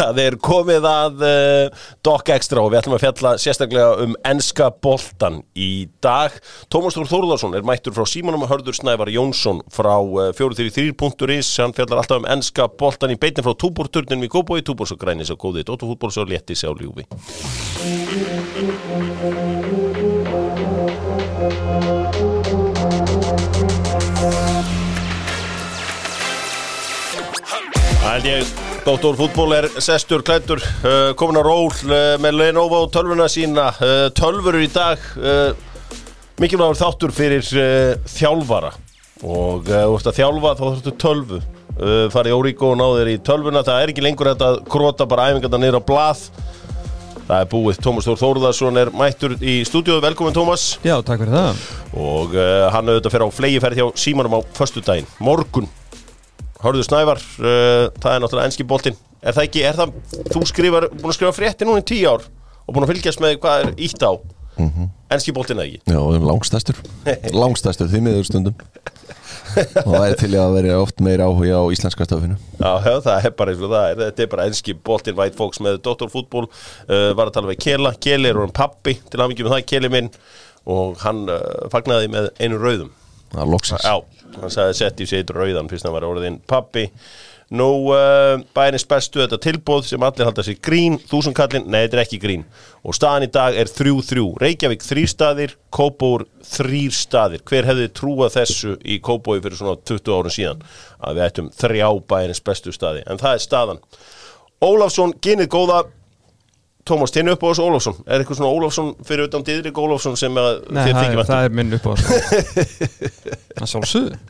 Það er komið að uh, Doc Extra og við ætlum að fjalla sérstaklega um enska boltan í dag. Tómas Þór Þórðarsson er mættur frá Símanum og Hörður Snævar Jónsson frá uh, 433.is. Hann fjallar alltaf um enska boltan í beitin frá Túborturnin við Góboi, Túbors og Grænis og Góði, Dóttufútbóls og Léttis á Ljúfi. Það held ég, Dóttor fútból er sestur klættur, uh, komin á ról uh, með Lenovo tölvuna sína, uh, tölfur í dag, uh, mikilvægur þáttur fyrir uh, þjálfara. Og uh, ert að þjálfa þá þurftu tölvu, farið Óríko og náðir í tölvuna, það er ekki lengur þetta að krota bara æfingarna niður á blað, það er búið, Tómas Þór Þórðarsson er mættur í stúdíu, velkomin Tómas. Já, takk fyrir það. Og hann auðvitað fer á flegiferð hjá Símanum á föstudaginn, morgun Hörðu Snævar, uh, það er náttúrulega enski boltinn. Er það ekki, er það, þú skrifar, búin að skrifa frétti núna í tíu ár og búin að fylgjast með hvað er ítt á? Enski boltinn eða ekki? Já, langstæstur Langstæstur, því miður stundum. Og það er til að vera oft meira áhuga á íslenska stöfinu Já, já, það er bara eins og það er, þetta er bara enski boltinn White Fox með doktorfútból uh, Var að tala við Kela, Keli er orðin pappi til aðmyggjum það, Keli minn. Og hann uh, fagnaði með einu rauðum. Það er loksins. Já, hann sagði sett í eitt rauðan fyrst hann var orðin pappi. Nú, uh, bænis bestu þetta tilbóð sem allir halda sér grín, þúsundkallin, nei þetta er ekki grín. Og staðan í dag er 3-3 Reykjavík þrýr staðir, Kópóur þrýr staðir, hver hefði trúað þessu í Kópói fyrir svona 20 árun síðan? Að við ættum þrjá bænis bestu staði, en það er staðan. Ólafsson, gynið góða Tómas, þinn upp á þessu Ólafsson? Er eitthvað svona Ólafsson fyrir utan Didrik Ólafsson sem þér þykir væntum? það er minn upp á Það er sjálfsögðu.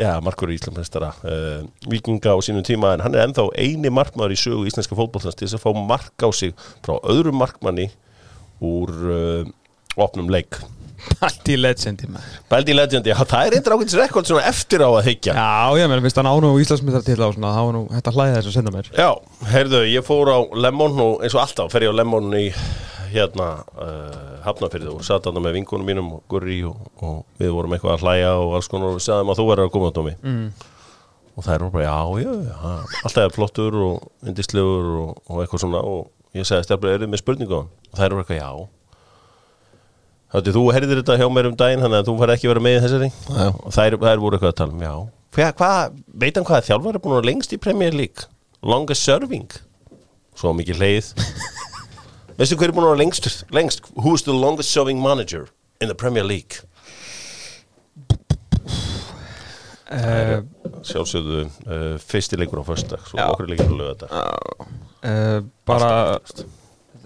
Já, Markur Íslandmestara uh, Víkinga á sínum tíma en hann er ennþá eini markmaður í sögu íslenska fótbollans til þess að fá mark á sig frá öðrum markmanni úr uh, opnum leik Í legendi maður. Bældi Legend, já, það er eitthvað ákveðins rekord svona eftir á að hyggja. Já, ég meðan finnst hann án og Íslandsmyndar til á svona Það var nú hægt að hlæða þessu að senda mér. Já, heyrðu, ég fór á Lemon og eins og alltaf fer ég á Lemon í hérna uh, Hafnafyrði og satt þarna með vingunum mínum og Gurri og, og við vorum eitthvað að hlæja og alls konar og við sagðum að þú verður að koma á tómi mm. og það er bara, já, já, já alltaf er flottur og indislegur og, og eitthvað svona og ég sagði stefnir, er þið með spurningu á hann? og það er bara eitthvað, já þú heyrðir þetta hjá mér um daginn þannig að þú fær ekki verið með í þessari. Já. og það er, það er voru eitthvað að tala um, já. Hva, hvað, veit hann hvað þjálfar er búin að lengst í Premier League? Longest serving? Svo mikið leið Veistu hver er búin að lengst, lengst? Who's the longest serving manager in the Premier League? uh, Sjálfsögðu uh, fyrsti leikur á föstudag Svo okkur leikur á lögða uh, Bara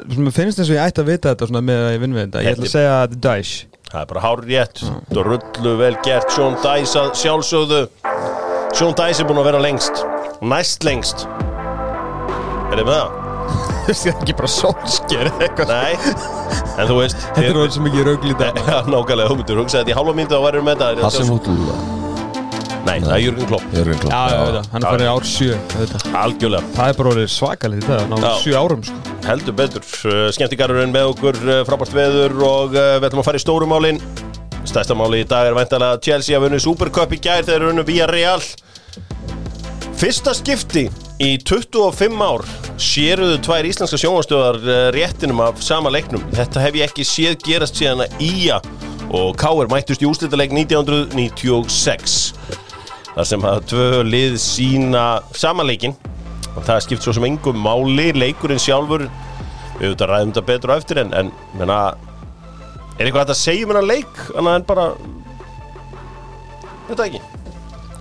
Mér finnst þess að ég ætti að vita þetta svona með að ég vinn við þetta. Ég ætla að segja að þetta er Dice. Það er bara hár rétt. Drullu vel gert. Sean Dice að sjálfsögðu. Sean Dice er búin að vera lengst. Næst lengst. Er þið með það? Þú veist ekki bara sólsker eitthvað? Nei. En þú veist Þetta er orðið svo mikið raugl í dag. Já, nákvæmlega, þú myndir hugsa þetta í hálfa myndu og verður með þetta Nei, það er Jürgen Klopp Jörgen Klopp Já, já, já, hann er farið ár sjö auðvitað. Algjörlega, Það er bara orðið svakalið í dag Ná Já. sjö árum sko heldur betur Uh, Skemmtigarurinn með okkur, uh, frábært veður og uh, við ætlum að fara í stórumálin Stærsta máli í dag er væntalega Chelsea að vunni Supercup í gær þegar vunni Via Real Fyrsta skipti í 25 ár séruðu tvær íslenska sjónvastöðar réttinum af sama leiknum. Þetta hef ég ekki séð gerast síðan að Ía og Káir mættust í úslitaleik 1996. þar sem að tvö lið sína samanleikin og það skipt svo sem engum máli leikurinn sjálfur. Við auðvitað ræðum þetta betur á eftir en, en menna, er eitthvað hægt að segja um hennar leik annað en bara þetta ekki?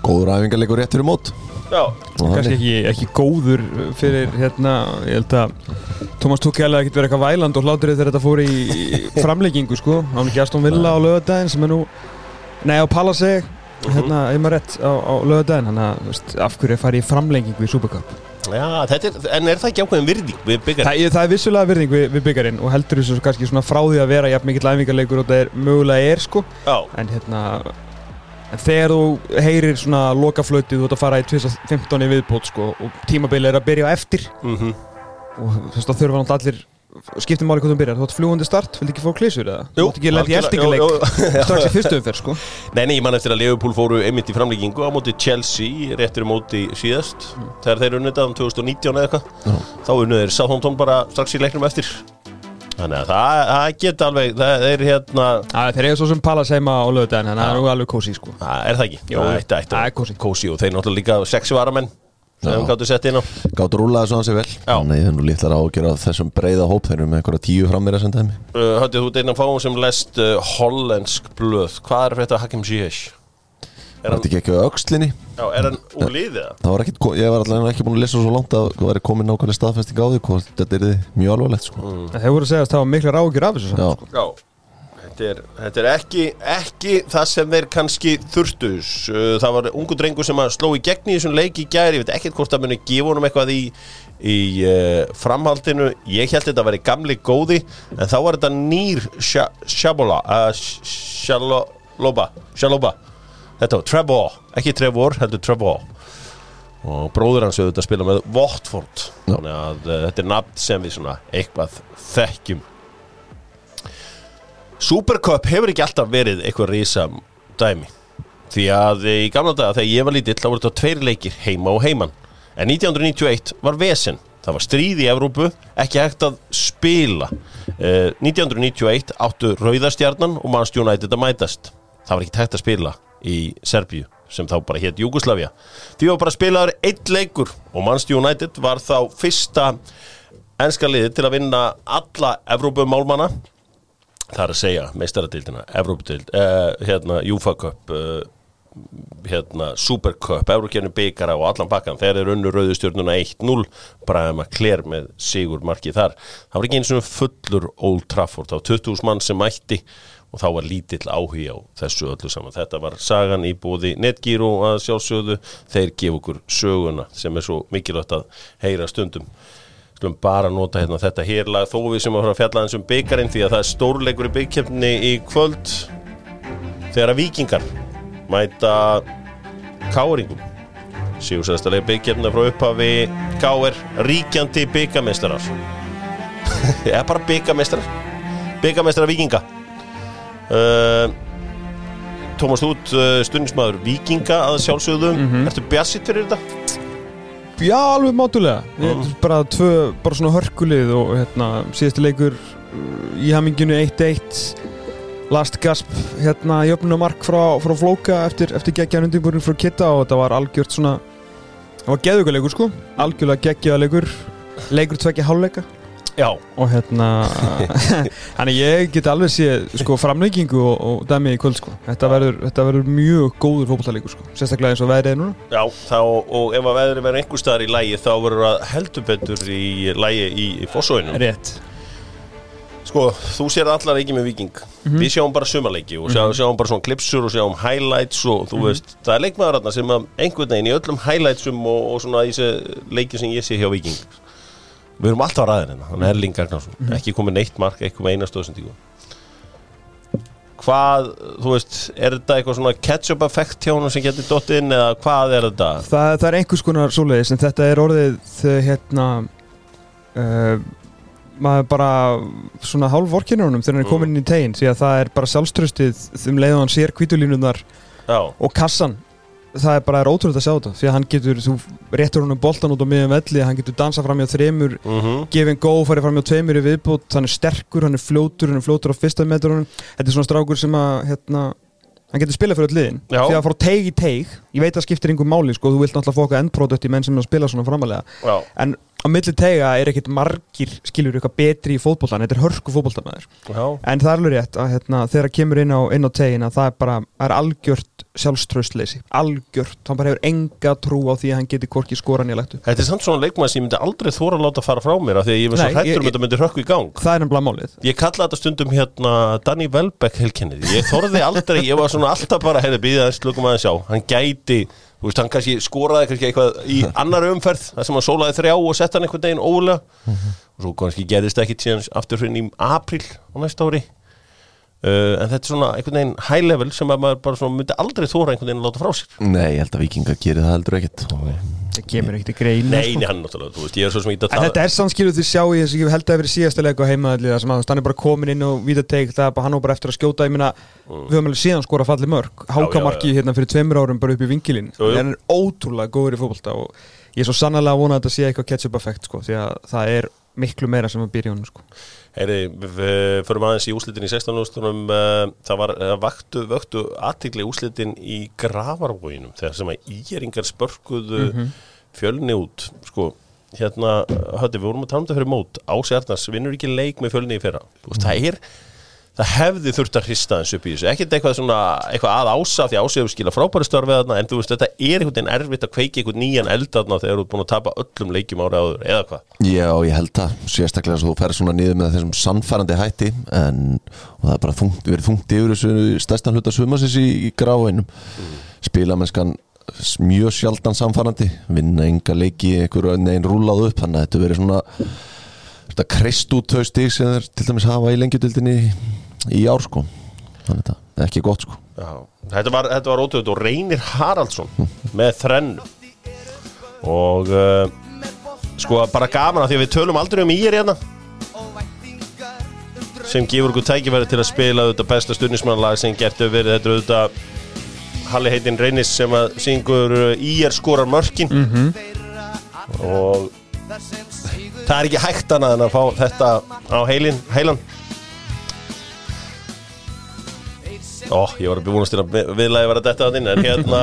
Góður æfingarleikur rétt fyrir mót. Já, kannski ekki, ekki góður fyrir hérna, ég held að Tómas tók ég alveg geta verið eitthvað væland og hlátur þegar þetta fór í framleggingu sko, hann var ekki Aston Villa á lögadaginn sem er nú, nei á Palase hérna, ég maður rétt á, á lögadaginn hann að, af hverju að fara í framleggingu í Supercup? Já er, en er það ekki ákveðin virðing við byggjar það, það er vissulega virðing við, við byggarinn og heldur þessu kannski svona frá því að vera jafn mikill æfingarleikur og það er mögulega er sko. En hérna en þegar þú heyrir svona lokaflötið þú ert að fara í 2015 í viðbót sko og tímabili er að byrja á eftir mhm. og þú veist þá þurfa náttúrulega allir skiptir máli hvað þú byrjar, þú átt fljúandi start vildi ekki fá klísur eða? Jú, Þú átt ekki eltingaleik jú, jú. strax í fyrstu umferð sko. Nei, nei, ég man eftir að Liverpool fóru einmitt í framlíkingu á móti Chelsea, réttur móti síðast þegar þeir unnið það um 2019 eða eitthvað. Já. þá unnið þeir Southampton bara strax í leiknum eftir. Þannig að það, það geta alveg, það er hérna Æ, Þeir eru svo sem Pallas heima á lögudaginn þannig að það er nú alveg kósi sko. Er það ekki, Jú, það ætti, ætti, er kósí og þeir náttúrulega líka sexi varamenn sem gáttu sett inn á Gáttu rúlaði svo hansi vel Þannig ég hef nú litlar á að gera þessum breiða hóp Þeir eru með einhverja tíu frammeira sem dæmi uh, Höttið þú af fáum sem lest uh, hollensk blöð Hvað er þetta Hakim Ziyech? Er hann, ekki ekki á öxlinni já, er hann úr liðið það? Var ekkit, ég var allavega ekki búin að lesa svo langt að það væri komin nákvæmlega staðfesting á því hvort þetta er mjög alvarlegt sko. Mm. Þeir voru að segja að það var mikla rákjur af þessu Já, sko. Þetta er, þetta er ekki, ekki það sem þeir kannski þurftus. Það var ungu drengur sem sló í gegn í þessum leik í gæri, ég veit ekkert hvort það muni gefa honum eitthvað í, í uh, framhaldinu. Ég held þetta að vera gamli góði, en þá var þetta nýr Sha- Shabola, uh, Shaloba, Shaloba. Þetta var Trevor, ekki Trevor, heldur Trevor. Og bróður hans auðvitað að spila með Watford. Já. Þannig að uh, þetta er nafn sem við svona eitthvað þekkjum. Supercup hefur ekki alltaf verið eitthvað rísa dæmi því að í gamla daga þegar ég var lítill þá voru þetta tveir leikir heima og heiman. En 1991 var vesen. Það var stríð í Evrópu, ekki hægt að spila. Eh, 1991 áttu Rauðastjarnan og Manchester United að mætast. Það var ekki hægt að spila í Serbíu sem þá bara hétt Jugoslavia því var bara spilaður eitt leikur og Manchester United var þá fyrsta enska liði til að vinna alla Evrópumálmana það er að segja meistaradildina, Evrópadild uh, hérna, Júfa Cup uh, hérna, Super Cup Evrókjarni byggara og allan bakkan þeir eru unnu rauðustjörnuna 1-0 bara að maður kler með sigur markið þar. Það var ekki eins og fullur Old Trafford þá 20.000 mann sem mætti og þá var lítill áhugi á þessu öllu saman. Þetta var sagan í búði Netgyro að sjálfsögðu, þeir gefa okkur söguna sem er svo mikilvægt að heyra stundum skulum bara nota hérna þetta hérlag þó við sem að fara að fjalla eins um byggarinn því að það er stórleikur í byggkjöfni í kvöld. Þegar að vikingar mæta káringum sígursæðastalega byggkjöfna frá upphafi. Káir ríkjandi byggamestrar eða bara byggamestrar byggamestrar vikinga uh, Tómas Út uh, stundismæður vikinga að sjálfsögðum ertu bjassitt fyrir þetta? Já, alveg mátulega. Mm. bara, tvö, bara svona hörkulið og hérna, síðasti leikur uh, í haminginu 1-1 last gasp hérna jöfnumark frá, frá Flóka eftir, eftir geggjaðan undirbúrin frá Kitta og þetta var algjört svona það var geðuguleikur sko. Algjörlega geggjaða leikur. Leikur tvekja háluleika Já, og hérna þannig ég get alveg séð sko framleikingu og, og dæmi í kvöld sko. Þetta verður, þetta verður mjög góður fótballleikur sko. Sérstaklega eins og veðrið er núna. Já, þá, og ef að veðri verður einhver staðar í lægi þá verður að heldur betur í lægi í, í fósóinu rétt. Sko, þú sér allar ekki með viking Við sjáum bara sumarleiki og sjáum, sjáum bara svona klipsur og sjáum highlights og þú veist, það er leikmaður sem einhvern veginn í öllum highlightsum og, og svona þessi leiki sem ég sé hjá viking Við erum alltaf ræðin hérna, hann er Erling Ragnarsson. Ekki komið neitt mark, ekki komið eina stóðsendíku Hvað, þú veist, er þetta eitthvað svona catch-up effekt hjá hann sem getur dott inn eða hvað er þetta? það, það er einhvers konar svoleiðis en þetta er orðið þau hérna uh, maður bara svona hálf vorkinur honum þegar hann er komin inn í tegin því að það er bara sjálfströstið þeim leiðum hann sér kvítulínunar Já, og kassan það er bara ótrúlega að sjá þetta því að hann getur, þú réttur honum boltan út á miðjum velli, hann getur dansað fram hjá þremur mhm. gefin góð, farið fram hjá tveimur í viðbútt hann er sterkur, hann er fljótur, hann er fljótur á fyrsta metrunum. Þetta er svona strákur sem að hérna, hann getur spilað fyrir öll liðin. Því að fara teig í teig, ég veit að skiptir einhver máli sko, þú vilt náttúrulega fóka endprodukt í menn sem er að spila svona framalega en á milli teiga er ekkit margir skilur eitthvað betri í fótboltan, þetta er hörku fótboltamæður já, en það er alveg rétt að hérna, þegar kemur inn á, inn á tegin að það er bara það er algjört sjálfströstleysi algjört, hann bara hefur enga trú á því að hann geti korki skoran í lættu Þetta er samt svona leikmaður sem ég myndi aldrei þóra að láta fara frá mér af því að ég var svo ég- um þetta myndi rökku í gang. Það er nefnilega málið. Ég kalla þetta stundum hérna Danny Welbeck helkennið Ég þorði aldrei, ég var svona alltaf bara heyrðu, þú veist, hann kannski skoraði kannski eitthvað í annar umferð þar sem hann sólaði þrjá og sett hann einhvern daginn ólega og svo kannski gerðist ekki síðan aftur hrinn í apríl á næsta ári. Uh, en þetta er svona einhvern veginn high level sem að maður bara svona myndi aldrei þóra einhvern veginn að láta frá sér. Nei, ég held að vikingar gerir það heldur ekkert. Og það kemur ekkert í greina Nei, sko. nei, hann náttúrulega, þú veist, ég er svo sem ekki að En tala. þetta er samskilu því sjá ég þess að ég held að það verið síðasta leik á heimaðalli þar sem að hann er bara komin inn og vítateik það er bara hann á bara eftir að skjóta ég minna við höfum alveg síðan skora falli mörg hákamarki hérna fyrir tveimur árum bara upp í vingilin Jú, jú. hann er ótrúlega góður í fótbolta og ég er svo sannlega að vona að þetta sé eitthvað catch-up effekt sko því að það er miklu meira sem að byrja honum sko Heyri, við förum aðeins í úslitin í 16. úrslitunum uh, það var uh, vaktu, vöktu aðtikli úslitin í gravarvóginum þegar sem að íringar spörkuðu fjölni út. Sko, hérna, höfði, við vorum að tala um þetta fyrir mót. Ási Arnars vinnur ekki leik með fjölni í fyrra? Þú veist, það er það hefði þurft að hrista eins upp í þessu. Ekkert eitthvað, svona, eitthvað að ása því ási hefur skilað frábæri störfið þarna en þú veist þetta er einhvern veginn erfitt að kveiki einhvern nýjan eld þarna þegar þú ert búin að tapa öllum leikjum ára áður eða hvað? Já, ég held það, sérstaklega svo þú ferð svona niður með þessum sannfærandi hætti en það er bara þungt, verið þungt yfir þessu stærstan hluta sumasins í, í gráinum. Mm. spilamennskan mjög sjaldan samfærandi vinna enga leiki, einhver rúlað upp þannig að krist út þau stig sem þeir til dæmis hafa í lengjudildinni í ár sko. Þannig að þetta er ekki gott sko. Já, þetta var, þetta var ótöðut og Reynir Haraldsson með þrennu. Og uh, sko bara gaman að því að við tölum aldrei um ír hérna sem gefur okkur tækifæri til að spila þetta besta stundismannlag sem gert hefur verið. Þetta er auðvitað Halli heitinn Reynis sem að syngur ír skorar mörkin. Og það er ekki hægt annað en að fá þetta á heilin, heilan Ó, ég var að búinast til að viðlæði vera þetta að inn en hérna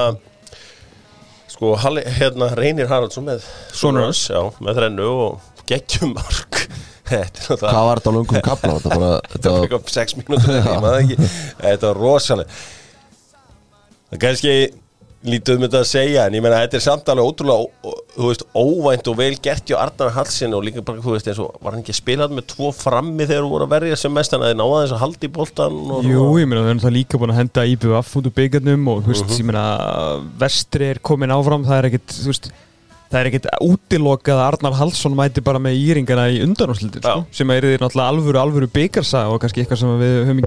sko, Halli, hérna Reynir Haraldsson með Sonur hans, já, með þrennu og geggjumark Hvað var þetta á lungum kapla? Þetta, var eitthvað sex mínútur Þetta var rosalega Það er kannski lítið um þetta að segja en ég meina þetta er samt alveg ótrúlega þú veist, óvænt og vel gert hjá Arnar Hallsinn og líka bara, þú veist, eins og var hann ekki að spila með tvo frammi þegar þú voru að verja sem mest en að þið náða þess að halda í boltan og Jú, ég meina við erum það líka búin að henda IBF út úr byggarnum og þú veist, ég meina vestri er komin áfram, það er ekkit þú veist, það er ekkit útilokað að Arnar Hallsson mæti bara með íringana í undanúrslitin, sko, sem er því náttúrulega alvöru, alvöru byggarsa og kannski eitthvað sem við höfum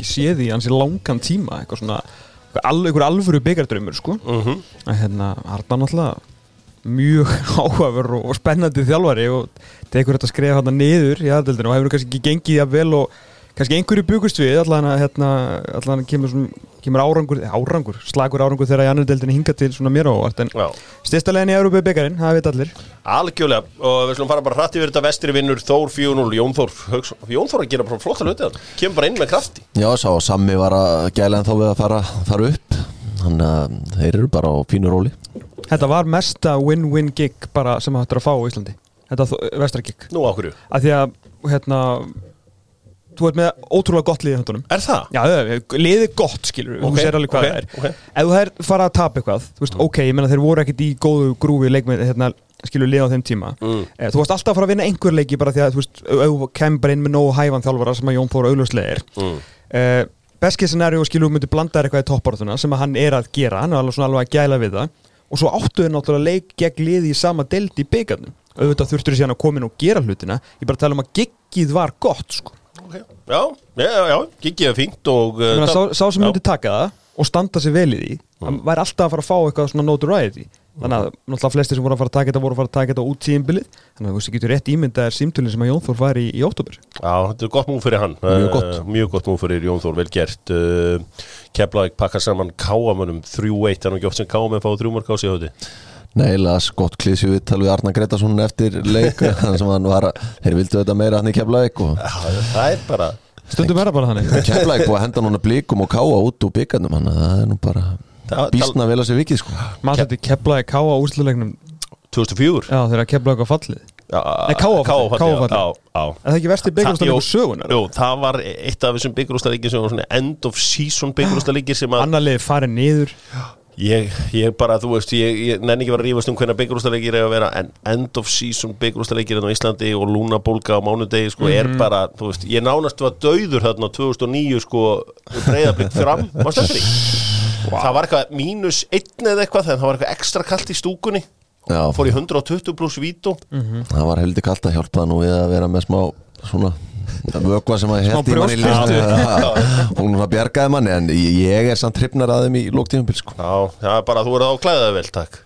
mjög áhafur og og spennandi þjálfari og tekur þetta skref hérna niður í aðdeldinu og hefur kannski ekki gengið að vel og kannski einhverju bugust við allan að hérna, allan að kemur, svona, kemur árangur, árangur, slagur árangur þegar í annar deildinu hinga til svona mér Já, styrsta leginn í Európa byggarinn, það veit allir algjörlega og við slum fara bara hratt yfir þetta vestri vinnur Þór 4-0, Jón Þór. Jón Þór að gera bara flotta hluti þarna. kemur bara inn með krafti já, sá Sammi var að gæla en þá við að fara, fara upp Þannig að þeir eru bara á fínu róli Þetta var mesta win-win gig bara sem hættur að fá á Íslandi Þetta vestra gig Nú á hverju? að því að hérna þú ert með ótrúlega gott lið í höndunum Er það? Já, liðið gott skilur Ok, þú sér alveg hvað ok, það er ok. ef þú er fara að tapa eitthvað þú veist, ok, ég meina þeir voru ekkit í góðu grúfi leikmið, hérna, skilur lið á þeim tíma Mm. Eh, þú varst alltaf að fara að vinna einhver leiki bara því að þú veist, kemur inn með nógu hæfan þjálfara sem að Jón Þóra augljóslega er Mm. uh, beskið scenarió skilur myndi blanda þér eitthvað í topparátuna sem að hann er að gera hann er alveg svona alveg að gæla við það og svo áttu þau náttúrulega leik gegn liði í sama deild í byggarnum auðvitað þurftur þau síðan að koma inn og gera hlutina. Ég bara tala um að giggið var gott sko. Okay. Já, já, já, gigið er fínt og uh, sá, sá sem myndi taka það og standa sig vel í því hann væri alltaf að fara að fá eitthvað svona notoriety þannig að náttúrulega flestir sem voru að fara að taka þetta voru að fara að taka þetta út tíðinbilið þannig að þú veist, getur rétt ímyndaðir símtölinn sem að Jón Þór var í, í óttúber Já, þetta er gott múf fyrir hann. Mjög Eh, gott. Mjög gott múf fyrir Jón Þór, vel gert. Uh, Keflavík pakkar saman káamönnum 3-1, það er nú ekki oft sem káamenn fá þrjúmark á sig höfði Nei, las gott klísju viðtal við Arna Gretarsson eftir leik þannig sem hann var að, þeir vildu þetta meira hann í Keflavík og Það er stundum er það bara þannig. Keflavík búið að henda núna blikum og káa út úr byggarnum hann það er nú bara það, bísna vel að sér vikið sko. Maður þetta keflaði káa úrsluleiknum 2004 já þegar keflaði eitthvað fallið. Nei, KA fallið, KA já, fallið. já, já. er það ekki versti Það- byggjumstæðleikur jú, sögunar Jú, það var eitt af þessum byggjurústalíkir sem var svona end of season byggjurústalíkir sem að annar liði farið niður. Ég, ég bara, þú veist, ég, ég nenni ekki vera að rífast um hvernig byggjurústalíkir er að vera en end of season byggjurústalíkir á Íslandi og lúnabólga á mánudegi sko, er Mhm. bara, þú veist, ég nánast var döður þarna 2009 sko breyðablikt fram, varst þetta það var eitthvað mínus einn eða eitthvað þegar það var eitthvað ekstra kallt í stúkunni. Já, fór í 120 pluss vító Mhm. það var heldur kallt að hjálpa nú við að vera með smá svona Það vökva sem að í manni Hún bjargaði manni En ég er samt hrifnar að þeim í lóktífumbil sko. Já, það er bara að þú verður á klæðað vel, takk.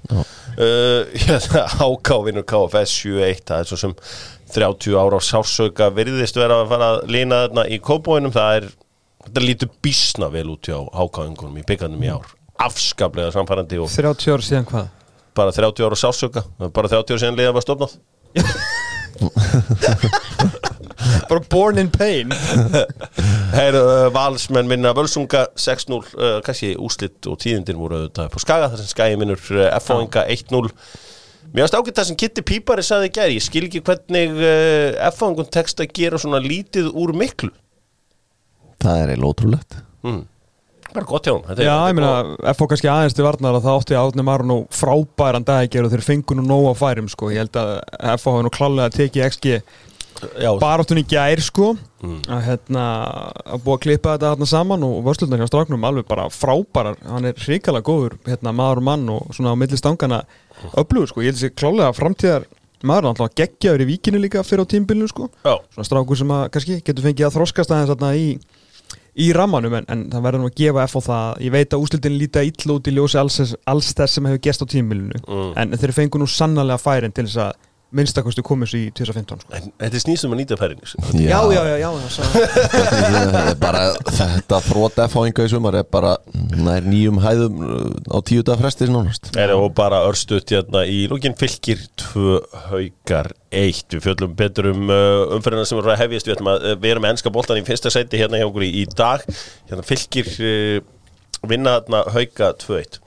Uh, hérna, Háká vinnur KFS 7-1 Það er svo sem 30 ára á sársauka virðist vera að fara að lína þarna í kópóinum Það er, þetta lítur bísna vel út hjá hákáingunum í byggandum í ár. Afskaplega samfærandi og 30 ár síðan hvað? bara 30 ára á sársauka. Bara 30 ára síðan liða var stofnað. Bara born in pain. Herru, uh, valsmenn minna Völsunga 6-0, uh, kannski úslitt og tíðindir voru auðvitað på Skaga þar sem Skagi minnur uh, F-fáinga 1-0 Mér varst ágætt það sem Kitty Pípari saði í gær, ég skil ekki hvernig F-fáingun tekst að gera svona lítið úr miklu Það er eiginlega ótrúlegt. Mm. Bara gott hjá hún Já, ég meina, FH kannski aðeins til varnar að það átti Átni Marun og frábæran dag að gera og þeir fengu nú nóg að færum sko. ég held að FH hafi nú klálega tekið XG góð. Já, baráttun í gær sko. Að hérna að búa að klippa þetta hérna saman og vörslutnar hjá stráknum alveg bara frábærar, hann er hrikalega góður hérna maður og mann og svona á millistangana öflugur sko, ég held þessi klálega framtíðar maður er alltaf geggjaður í víkinu líka fyrir á tímbilinu sko, já, svona strákur sem að kannski getur fengið að þroskast aðeins þarna í í rammanum en, en það verður nú að gefa F á það ég veit að úslitin líta illa út í ljósi alls, alls þess sem hefur gerst á tímbilinu Mm. en þeir fengu nú sannarlega færin til þess að minnstakosti komist í 2015 sko. en þetta er snýstum að nýta færing já, já, já, já, já Þetta er bara, þetta þrótt F-fáinga í sumar er bara nær nýjum hæðum uh, á tíu dag fresti nánast Er og bara örstuðt hérna í lókin fylgir tvö haukar eitt. Við fjöllum betur um uh, umferðina sem er að hefjast. Við ætlum að uh, vera með ennska boltan í fyrsta sæti hérna hjá okkur í, í dag. Hérna fylgir uh, vinna hérna hauka 2-1.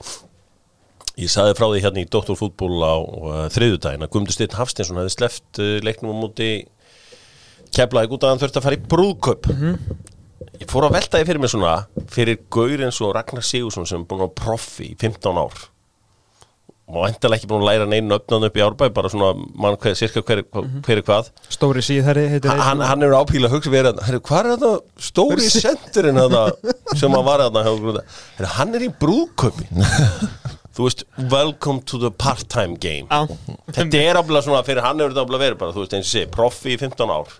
Ég saði frá því hérna í Dóttorfútból á uh, þriðjudaginn að Guðmundur Steinn Hafsteinsson hefði sleppt uh, leiknum á móti keflaði út að hann þurfti að fara í brúðkaup. Ég fór að velta því fyrir mig svona fyrir Gaur eins og Ragnar Sigursson sem er búin að proffi í 15 ár. Og endalega ekki búin að læra neinu öfnan upp í árbæ bara svona mann hver, cirka hver, hver er hvað. Stóri síðherri heitir Ha- hann, hann er ápíla að hugsa verið herri, hvað er þetta stóri senturinn þetta sem hann var herri, hann er í brúðkaupi þú veist, welcome to the part-time game. Já. þetta er ábúinlega svona fyrir hann hefur þetta ábúinlega verið bara, þú veist, eins og sé, proffi í 15 ár.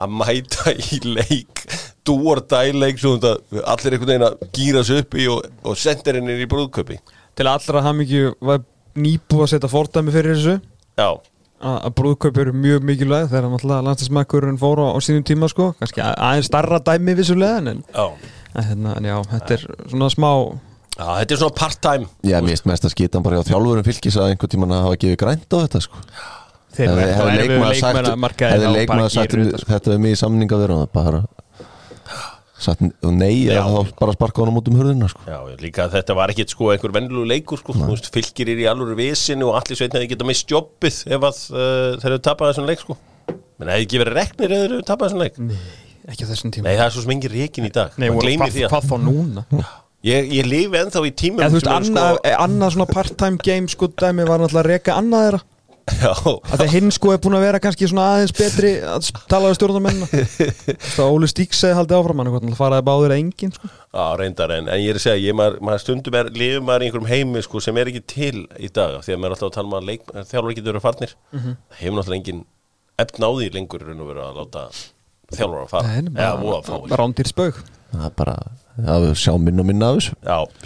Að mæta í leik dúar dæleik svo þetta allir einhvern veginn að gýra sig upp í og, og sendirinn er í brúðkaupi. Til allra hamingju var nýbúið að setja fordæmi fyrir þessu. Já, að brúðkaup eru mjög mikilvæg þegar náttúrulega landstismækurinn fór á, á sínum tíma sko, kannski að- aðeins starra dæmi vissulega en, já. en, hérna, en já, þetta er svona smá Já, þetta er svona part-time. Já, mér finnst mest að skita bara hjá þjálfurum fylgis að einhvern tímann að hafa gefið grænt á þetta sko. þeir eru Hefði- eftir að að hefði leikmaður sagt um þetta við mig í samninga við hann bara sagt nei eða þá bara sparka honum út um hurðina sko. Já, líka þetta var ekkit sko einhver vennlu leikur sko, veist, fylgir er í alveg vesinu og allir sveitna þeir geta mist jobbið ef að uh, þeir eru tapað þessum leik sko. Menn hefði ekki verið reknir eða þeir eru tapað þessum leik? Ekki á þessum tíma. Nei, það er svo sem engin rekin í dag. Nei, að hvað þá núna ég, ég lifi ennþá í tímum þú veist, sem eru, annað, annað svona part-time game sko dæmi var náttúrulega að reka annað þeirra. Já, að þeir hinn sko er búin að vera kannski svona aðeins betri að tala við stjórnarmenn þá Óli Stíks segi haldið áfram hann eitthvað faraði báður að enginn sko. Já, reyndar, en, en ég er að segja, ég, maður, maður stundum er, lifum maður í einhverjum heimi sko, sem er ekki til í dag, því að maður er alltaf að tala um að leik, þjálfur ekki verið farnir, Mhm. það hefur náttúrulega engin efn á því lengur raun og verið að láta þjálfur að fara, eða voða fáir. rándýr spög það er bara að sjá minna og minna af þessu.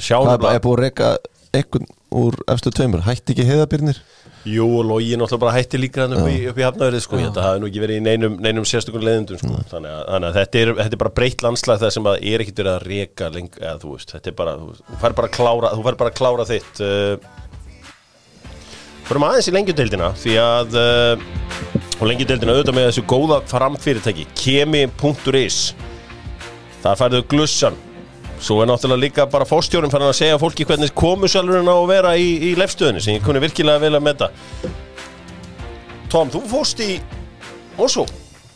Það er búið að reyka einhvern úr efstu tveimur, hætti ekki heiðabirnir? Jú, og logi náttúrulega bara hætti líka hann upp í, í hafnaverið, sko, það hafi nú ekki verið í neinum, neinum sérstökum leiðundum, sko, þannig að, þannig að þetta, er, þetta er bara breytt landslag það sem að er ekkit verið að reka lengur, eða þú veist, þetta er bara, þú, fær bara að klára, bara að klára þitt. Uh, Förum aðeins í lengjudeildina, því að, uh, og lengjudeildina auðvitað með þessu góða framfyrirtæki, kemi.is, það færðu glussan, Svo er náttúrulega líka bara fórstjórum fann að segja fólki hvernig komusalurinn á að vera í, í lefstöðinni sem ég kunni virkilega vel að metta. Tom, þú fórst í Mosó,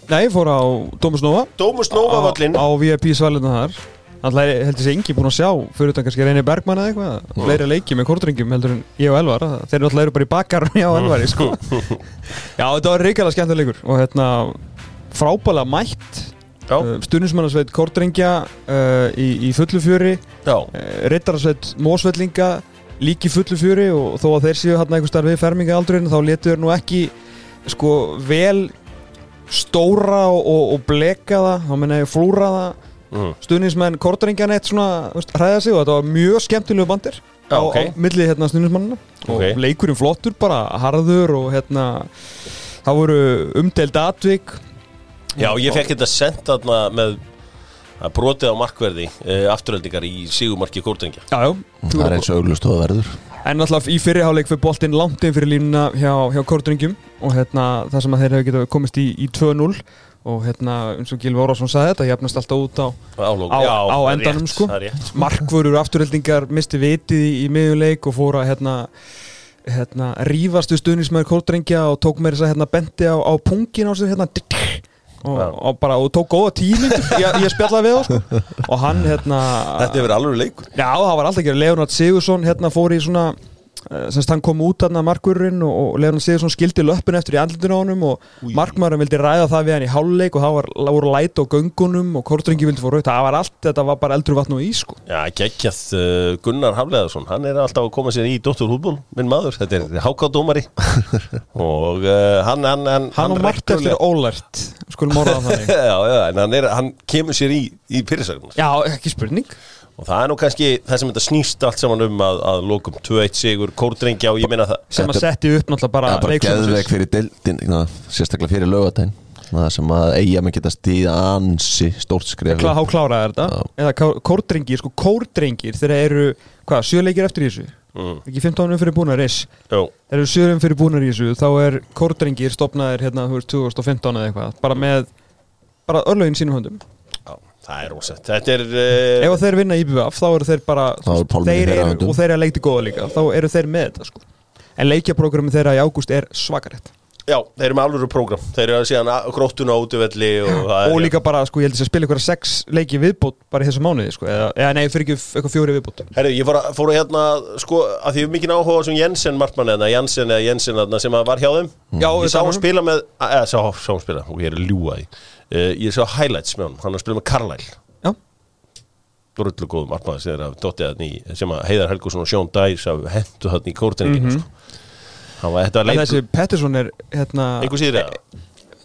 Nei, ég fór á Dómus Nova. Dómus Nóvavöllin á, á VIP svalina þar. Alltaf heldur þessi engi búin að sjá fyrir utan kannski Reyni Bergmann eða eitthvað fleiri leiki með kortringjum heldur en ég og Elvar. Þeir eru alltaf bara í bakkarni á Elvari sko. Já, þetta var reykjala skemmtilegur og hérna frábæla mætt Já, uh, stuðnismannasveit kortringja uh, í, í fullu fjöri já, uh, rittararsveit mósvellinga líki fullu fjöri og þó að þeir séu hérna einhver starf við fermingaaldurinn þá letu þeir nú ekki sko vel stóra og, og, og bleka það þá menna ég flúra það Mm. stuðnismenn kortringjan eitt svona veist, hræða sig og þetta var mjög skemmtilegu bandir Já, á, ok. á milli hérna stuðnismannina Ok. og leikurinn flottur bara harður og hérna það voru umdeild atvik Já, ég fekk þetta sendt þarna með að brotið á markverði e, afturöldingar í sigumarki Kórdengja já, já, Það er eins og auglust og verður. En náttúrulega í fyrirháleik fyrir boltinn langt inn fyrir línuna hjá, hjá Kortringjum og hérna það sem að þeir hefur getað komist í, í 2-0 og hérna eins og Gilvi Órásson sagði þetta jafnast alltaf út á Álók, Á- já, á endanum, rétt, sko. er markvörur afturheldingar misti vitið í, í miðjuleik og fór að hérna, hérna rífast við stuðnismæður Kortringja og tók meira þess að hérna bendi á, á pungin á sig hérna og, og bara og tók góða tími ég, ég spjallaði við þá sko. og hann hérna Þetta hefur alveg leikur. Já, það var alltaf ekki Leonard Sigursson hérna fór í svona semst hann kom út þarna markurinn og, og Leonard Sigursson skildi löppin eftir í andlutinu á honum og markmaðurinn vildi ræða það við hann í hálfleik og það var, voru læt á göngunum og Kortringi vildi fór raut það var allt, þetta var bara eldur vatn og ís sko. Já, geggjað uh, Gunnar Hafleðarsson Hann er alltaf að koma sér í Dóttur Hútból Minn maður, þetta er hákáttdómari. Og uh, hann Hann, hann, hann og margt eftir ólært skulum orða þannig. Já, já, en hann, er, hann kemur sér í, í Og það er nú kannski það sem þetta snýst allt saman um að, að lokum 2-1 sigur Kórdrengja og ég minna það sem að setti upp náttúrulega bara, er bara geðveik fyrir deildin na, Sérstaklega fyrir lögatæn Það sem að eiga með geta stíða ansi stórt skref. Há kláraði þetta. Já. Eða kórdrengir, sko kórdrengir þeir eru, hvað, sjöleikir eftir þessu? Mm. ekki 15 um fyrir búnar is Jó, þeir eru sjörum fyrir búnar í þessu þá er kórdrengir stopnaðir hérna þú veist, 2015 eða eitthvað bara með bara örlögin sínum höndum það er rósett Þetta er uh, ef þeir vinna IBF þá eru þeir bara er þeir höndum. og þeir eru leikti góða líka. Þá eru þeir með þetta sko. En leikjaprógrammi þeirra í ágúst er svakarétt Já, þeir eru með alvöru prógram. Þeir eru síðan að- gróttuna á útivelli og, er- og líka bara sko ég held að spila ykkur sex leiki viðbót bara í þessu mánuði sko eða, eða nei fyrir ekki eitthvað fjóri viðbót. Herri, ég fór að, fór að hérna, sko, að því mikið áhuga þessum Jensen markmann eða Jensen eða Jensen sem að var hjá þeim. Já, Ég sá var- spila með, eða sá, sá hann spila, og ég er að því uh, Ég sá highlights með hann, hann er að spila með Carlisle já. Rullu góðum markmann sem, er að dottið þarna í- sem að Heiðar Helgusson og Sjón Dæs að hendu þarna í kórtenninginu Mhm. sko. Hann var, þetta var En leikur þessi Pettersson er hérna Einhver síðri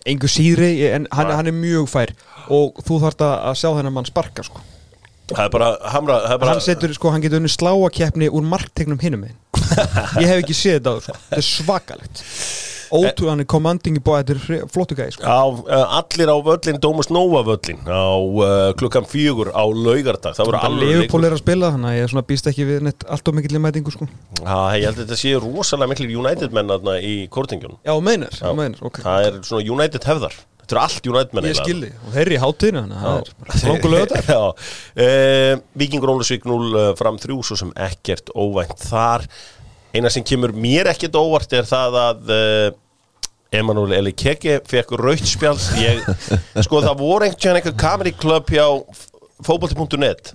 engu síðri en hann, hann er mjög fær. Og þú þarft að að sjá þennan mann sparka sko. Það er bara, hamra, bara hann setur sko, hann getur unni sláakeppni úr marktegnum hinum einn ég hef ekki séð þetta áður sko. þetta er svakalegt ótrú, hann er commanding í bóða, þetta er flottu gæði sko. á, uh, allir á völlin Dómus Nóa völlin á uh, klukkan fjögur á laugardag það voru alveg Leifupól er að spila, þannig að ég svona býst ekki við neitt allt of mikill mætingu sko. Já, ég held að þetta sé rosalega miklir United menn þarna í kórtingjunum já, meinar, já. meinar okay. það er svona United hefðar þetta eru allt United menn ég skildi, og þeir eru í uh, Víkingur Ólusvík 0 uh, fram 3 svo sem ekkert óvænt þar. Eina sem kemur mér ekkert óvart er það að uh, Emanuel Eli Keke fekk ég, sko það voru einhvern veginn klubb hjá fótbolti.net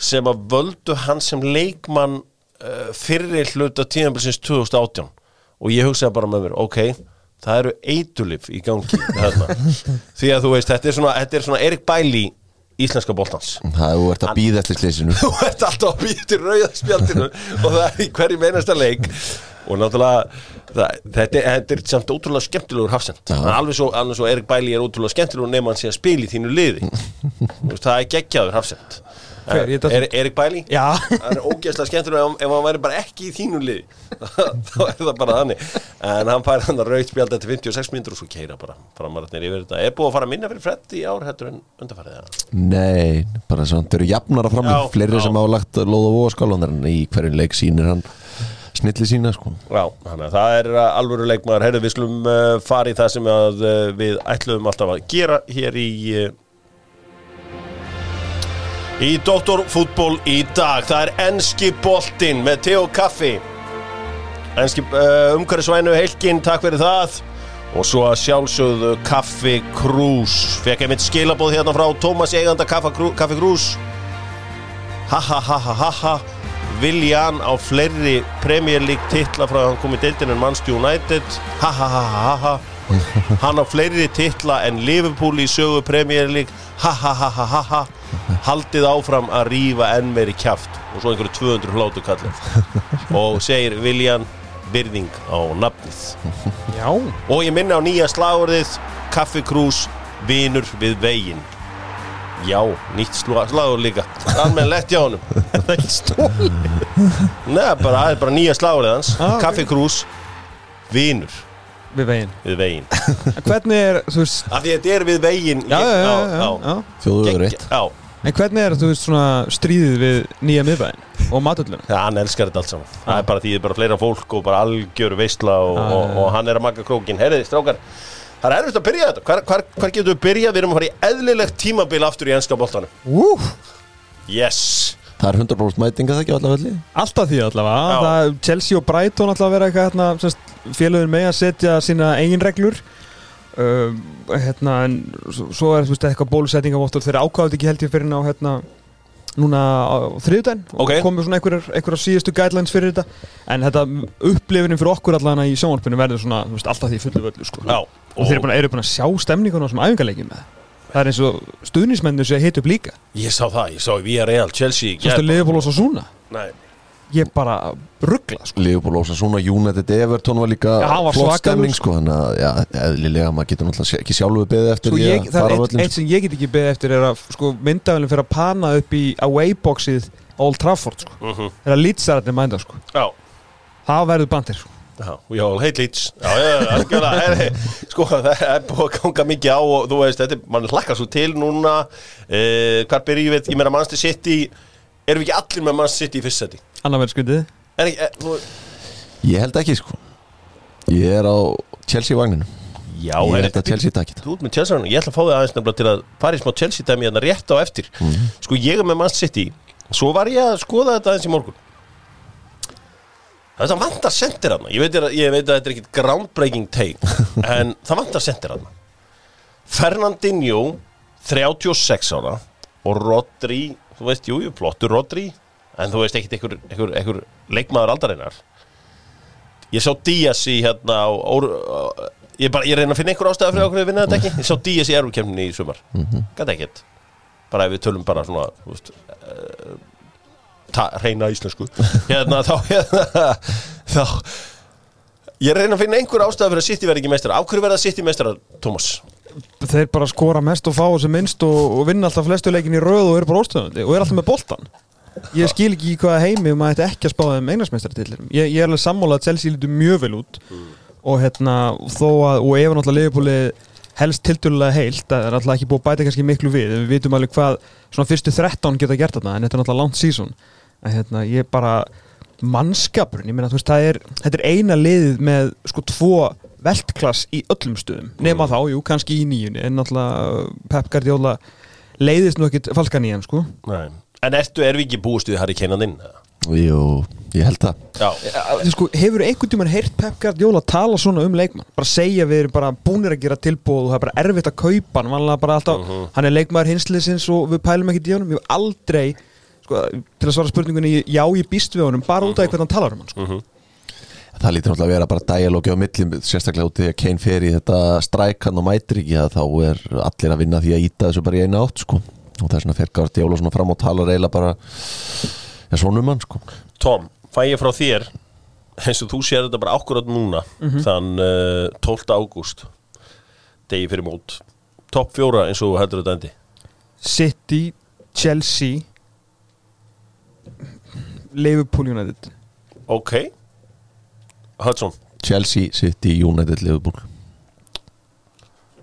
sem að völdu hann sem leikmann uh, fyrri hluta tíðanbilsins 2018 og ég hugsaði bara með mér, ok það eru eitulif í gangi því að þú veist, þetta er svona, þetta er svona Erik Bæli íslenska boltans. Það er ert að býða eftir slísinu þú ert alltaf að býja til rauðaspjaldinu og það er í hverju meinasta leik. Og náttúrulega það, þetta, er, þetta er samt ótrúlega skemmtilegur hafsend alveg svo, alveg svo Erik Bæli er ótrúlega skemmtilegur nema hann sé að spila í þínu liði. Það er geggjaður hafsend Hver, er, Erik Bæli. Já, hann er ógeðslega skemmtilegur. Ef, ef hann væri bara ekki í þínu liði þá er það bara þannig. En hann fær hann að rauðt spjald eftir 56 minnur og svo keira bara framararnir yfir þetta. Er búið að fara að minna fyrir Fred í ár hættur en undarfærið Nei, bara svona, þau eru jafnara fram Já, Fleiri já. sem hafa lagt lóð og vóaskálanar En í hverjum leik sýnir hann snilli sína sko. Já, þannig að það er uh, alvöru leikmaður. Herðu, við slum uh, fara í það sem að, uh, við ætluðum alltaf að gera hér í uh, í Doktorfútból í dag það er enski boltinn með te og kaffi. Enski uh, umhverfisvænu Helgin, takk fyrir það. Og svo að sjálfsögðu Kaffi Krús. Fekk einmitt skilabóð hérna frá Tómas eiganda Kaffi Krú- Kaffi Krús. Ha ha ha ha ha ha. Viljan á fleiri Premier League titla frá að hann kom í deildin en Manchester United? Ha ha ha ha ha. Hann á fleiri titla en Liverpool í sögu Premier League. Ha ha ha ha ha ha haldið áfram að rífa enn meiri kjaft og svo einhverju 200 hlátu kallið og segir Viljan virðing á nafnið. Já. Og ég minna á nýja slagurðið kaffikrús, vinur við veginn. Já, nýtt slagur líka. Almennlegt hjá honum. Það er ekki stóli Nei, bara, það er bara nýja slagurinn hans. Ah. Kaffikrús, vinur Við veginn. við veginn. Hvernig er, þú veist Af því að þetta er við veginn Já, já, já, já, já. Þjóðuður eitt. Já, En hvernig er, þú veist, svona stríðið við nýja miðbæinn og matölluna? Já, hann elskar þetta allt saman. Það er bara því það er bara fleira fólk og bara algjör veistla og, Já, og, og hann er að maka krókin Herriði, strákar, það er erfitt að byrja þetta. Hvar, hvar, hvar getum við byrjað? Við erum að fara í eðlilegt tímabil aftur í enska boltanum. Ú, Yes. Það er 100% mætinga það ekki á alla velli? Alltaf því allavega. Það, Chelsea og Brighton að vera eitthvað hérna, semst, félögin með að setja sína eigin reglur um, hérna, en svo- er þú veist, eitthvað bólusetningavottur þeir ákváðu ekki held ég fyrir ná hérna, núna á þriðudaginn Ok. og komið svona einhverjar síðustu guidelines fyrir þetta. En þetta upplifunin fyrir okkur allavega í sjónvarpinu verður svona veist, alltaf því fullu völlu sko. Já, og þeir eru búin, að- að sjá stemningunum sem æfingarleikið með það. Er eins og stuðnismennu sem hit upp líka. Ég sá það, ég sá í Villarreal, Chelsea Svo stu. Liverpool og svo svona Nei, Ég bara ruggla sko. Leopold Ósa svona United Everton var líka Já, var flott stemning sko Þannig að, já, eðlilega, maður getur náttúrulega ekki sjálfu beðið eftir Sko ég, að það er eitt, eitt sem ég get ekki beðið eftir er að sko, myndafælinn fyrir að pana upp í away-boxið Old Trafford sko. mhm, er að lýtsararnir mænda sko. það verður bandir sko. Já, Já, já, já, algjörlega Herri, Sko, það er búið að ganga mikið á og þú veist, þetta er, mann hlakkar svo til núna uh, Hvar byrjum við, ég meina Manchester City Erum við ekki allir með Manchester City í fyrst seti? annar verður skvitið Er ekki, er, þú, Ég held ekki sko. Ég er á Chelsea vagninu. Já, Ég held að Chelsea takit Þú ert með Chelsea hann, ég ætla að fá þig aðeins nefnilega til að fara í smá Chelsea dæmi hérna rétt á eftir. Sko ég er með Manchester City. Svo var ég að skoða þetta aðeins í morgun. Þetta vantar sendir hann ég, ég veit að þetta er ekkit groundbreaking take En það vantar sendir hann Fernandinho 36 ára Og Rodri Þú veist, jú, jú, flottur Rodri En þú veist ekkit einhver, einhver, einhver leikmaður aldarinnar. Ég sá Díaz í hérna á, á, ég, bara, ég reyna að finna einhver ástæða fyrir okkur að vinna þetta ekki. Ég sá Díaz í erfukemni í sumar. Gæti ekkert. Bara ef við tölum bara svona veist, uh, ta, reyna íslensku. Hérna þá hérna, Þá Ég reyna að finna einhver ástæða fyrir að City verði ekki meistara Af hverju verða City meistara, Thomas? Þeir bara skora mest og fá þessu minnst og, og vinna alltaf flestu leikin í röð og eru bara óstöðandi og eru alltaf með boltan ég skil ekki í hvaða heimi um að þetta ekki að spáða um eignasmestartillir ég, ég er alveg sammála að Chelsea lítur mjög vel út og hérna þó að og ef náttúrulega Liverpooli helst tildulega heilt það er alltaf ekki búið að bæta kannski miklu við. Við vitum alveg hvað svona fyrstu 13 geta gert þarna en þetta er náttúrulega langt season. En hérna ég bara mannskapurinn, ég meina þú veist það er þetta er eina liðið með sko tvo veltklass í öllum stöðum. Nema þá, jú, kannski í nýjunni en náttúrulega uh, Pep Guardiola leiðist nú ekkit falkan í hann sko. Nei. En ertu, erum við ekki búist við Harry Kane inn? Jú, ég held það. Þú sko, hefur einhvern tímann heyrt Pep Guardiola tala svona um leikmann? Bara segja við erum bara búnir að gera tilbúð og það er bara erfitt að kaupa hann vanlega bara alltaf, hann er leikmaður hinsliðsins og við pælum honum, ég hef aldrei sko, til að svara spurningunni já, ég býst við honum, bara út af hvernig hann talar um hann sko. Það lítur náttúrulega að vera bara dialógi á milli sérstaklega út í að Kane fer í þetta strækan og mætir ekki að þá er allir að vinna því að íta þessu bara í eina átt sko. og það er svona fer Guardiola svona fram og talar eiginlega bara ja, svona um hann sko. Tom, fæ ég frá þér eins og þú sér þetta bara akkurat núna þann uh, 12. ágúst degi fyrir mót topp fjóra eins og heldur þetta endi City, Chelsea Liverpool United ok Hudson, Chelsea, City, United, Liverpool.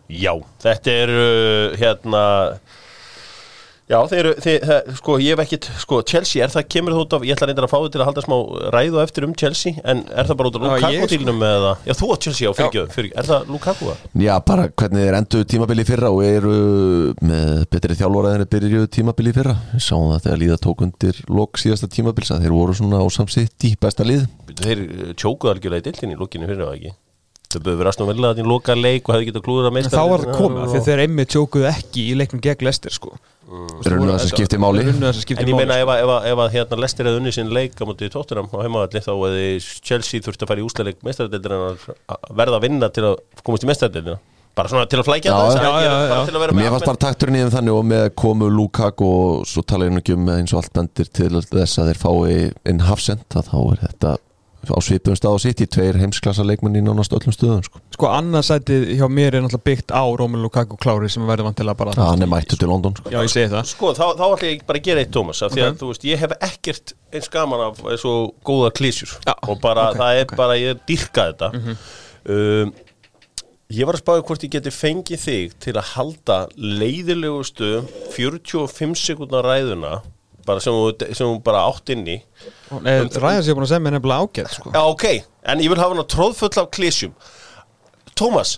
Já þetta er uh, hérna já þeir eru þeir, það, sko ég hef ekkit, sko Chelsea er það kemur þú út af, ég ætla reyndar að fá þið til að halda smá ræðu eftir um Chelsea, en er það bara út af Já, ég, Lukaku sko. eða, já þú átt Chelsea á fyrirgjöðum, fyrir, er það Lukaku það? Já, bara hvernig þeir endur tímabili fyrra og eru með betri þjálfara en þeir byrjuðu tímabili fyrra. Við sáum það þegar líða tók undir lok síðasta tímabils að þeir voru svona á samsitt í besta lið. Þeir það ekki? Þau búið verið aðstofn vel að þín loka leik og hefði getað klúður að en meista þá var það komið að þeir einmitt tjókuðu ekki í leiknum gegn Lester sko runnu máli. Þeir runnu það sem skiptir En ég meina máli. ef, að- ef, að- ef að hérna Lester hefði unni sinn leik á móti tóttunum á heimavalli þá hefði Chelsea þurfti að fara í úsleik meistaradeildina að verða að vinna til að komast í meistaradeildina. Bara svona til að flækja það já, já, já. til að vera Mér fannst bara takturinn í þeim þannig og með komu Lukaku og svo tala ég nú ekki um eins og allt bendir til þess að þeir fái inn hafsend að þá er þetta á svipum stað og sitt í tveir heimsklassa leikmenn í nánast öllum stöðum sko. Sko annarsætið hjá mér er náttúrulega byggt á Romelu Lukaku klári sem verður vantilega bara Já, hann er mættu til London sko. Já, ég segi það. Sko, þá, þá ætla ég bara að gera eitt, Tómas af Því að, þú veist, ég hef ekkert eins gaman af svo góða klísjur Já, Og bara, ok, það er ok. bara, ég dyrka þetta. Um, Ég var að spáði hvort ég geti fengið þig til að halda leiðilegustu 45 sekundar ræðuna bara sem þú, sem þú bara átt inn í Nei, Ræðan sé búin að segja mér nefnilega ágæð sko. Já, ok, en ég vil hafa hana tróðfull af klísjum Tómas,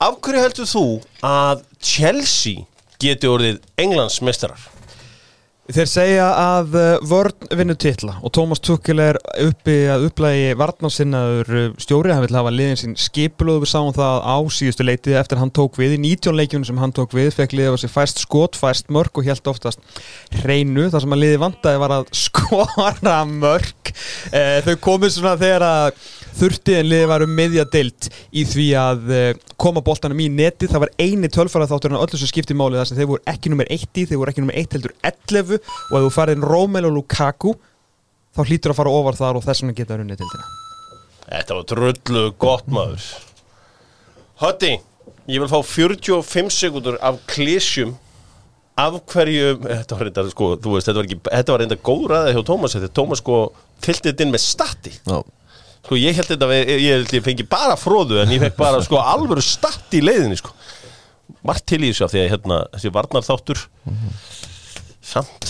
af hverju heldur þú að Chelsea geti orðið Englandsmeistarar? Þeir segja að uh, vörn vinnu titla og Tómas Tukkel er uppi að upplægi varnarsinnaður uh, stjóri, hann vil hafa liðin sín skipulöðu við sáum það á síðustu leitið eftir hann tók við, í 19 leikjunum sem hann tók við fekk liðið á sig fæst skot, fæst mörk og helt oftast hreinu, það sem að liðið vantaði var að skora mörk. Eh, þau komið svona þegar að þurfti en liðið var um miðja deilt í því að eh, koma boltanum í netið, það var eini tölfærað þáttur en öllu sem skipti máli þar sem þeir voru ekki nummer 1 í, þeir voru ekki nummer 1 heldur 11 og ef þú farið inn Rómel og Lukaku þá hlýtur að fara ofar þar og þess vegna geta unnið til þína Þetta var drullu gott maður. Hötti, ég vil fá 45 sekundur af klísjum af hverju þetta var reynda, sko, þú veist, þetta var, ekki, þetta var reynda góð ræði hjá Tómas þetta Tómas sko fylgdi þetta inn með stati Já, sko ég held þetta, ég held ég fengi bara fróðu en ég fekk bara sko alvöru stati í leiðinni sko. Margt til í þessu af því að hérna, þessi varnarþáttur samt,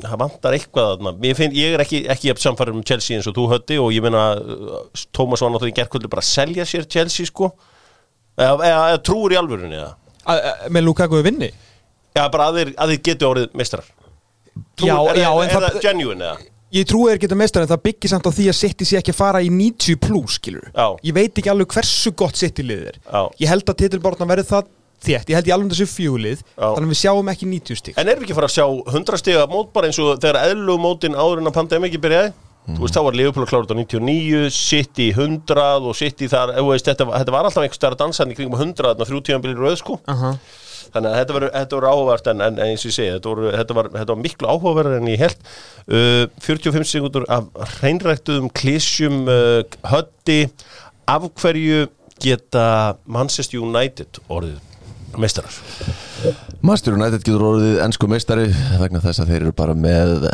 það vantar eitthvað þarna. Mér finn, ég er ekki, ekki samfærum um Chelsea eins og þú hötti og ég uh, Tómas var náttúrulega í gerkvöldu bara að selja sér Chelsea sko. Eða, eða, eða trúur í alvörunni eða? A- með Lukaku við vinni Já, bara að þeir, að þeir geti orðið mestrar Trú, Já, er, já, er, en er, það- það genuine eða? Ég trúi þeir geta meistar en það byggir samt á því að City sé ekki að fara í 90 plus, skilur Já. Ég veit ekki alveg hversu gott City liðið er Já. Ég held að titilborðna verði það þétt Ég held ég alveg þessu fjúlið. Þannig að við sjáum ekki 90 stík En erum við ekki að fara að sjá 100 stiga mót bara eins og þegar eðlu mótin áður en að pandemiki byrjaði? Þú veist, þá var Liverpool að klára þetta á 99, City 100 og City þar, veist, þetta, þetta var alltaf einhver stærra dansan í kringum 100, þarna þrjú tíðanbílir rauð. Aha. Þannig að þetta var, þetta var áhugavert en, en eins og ég segi, þetta, voru, þetta, var, þetta var miklu áhugaverðar en ég held. Uh, 45 sekundur af hreinræktuðum klísjum, uh, hötti, af hverju geta Manchester United orðið meistarar? Master United getur orðið ennsku meistari vegna þess að þeir eru bara með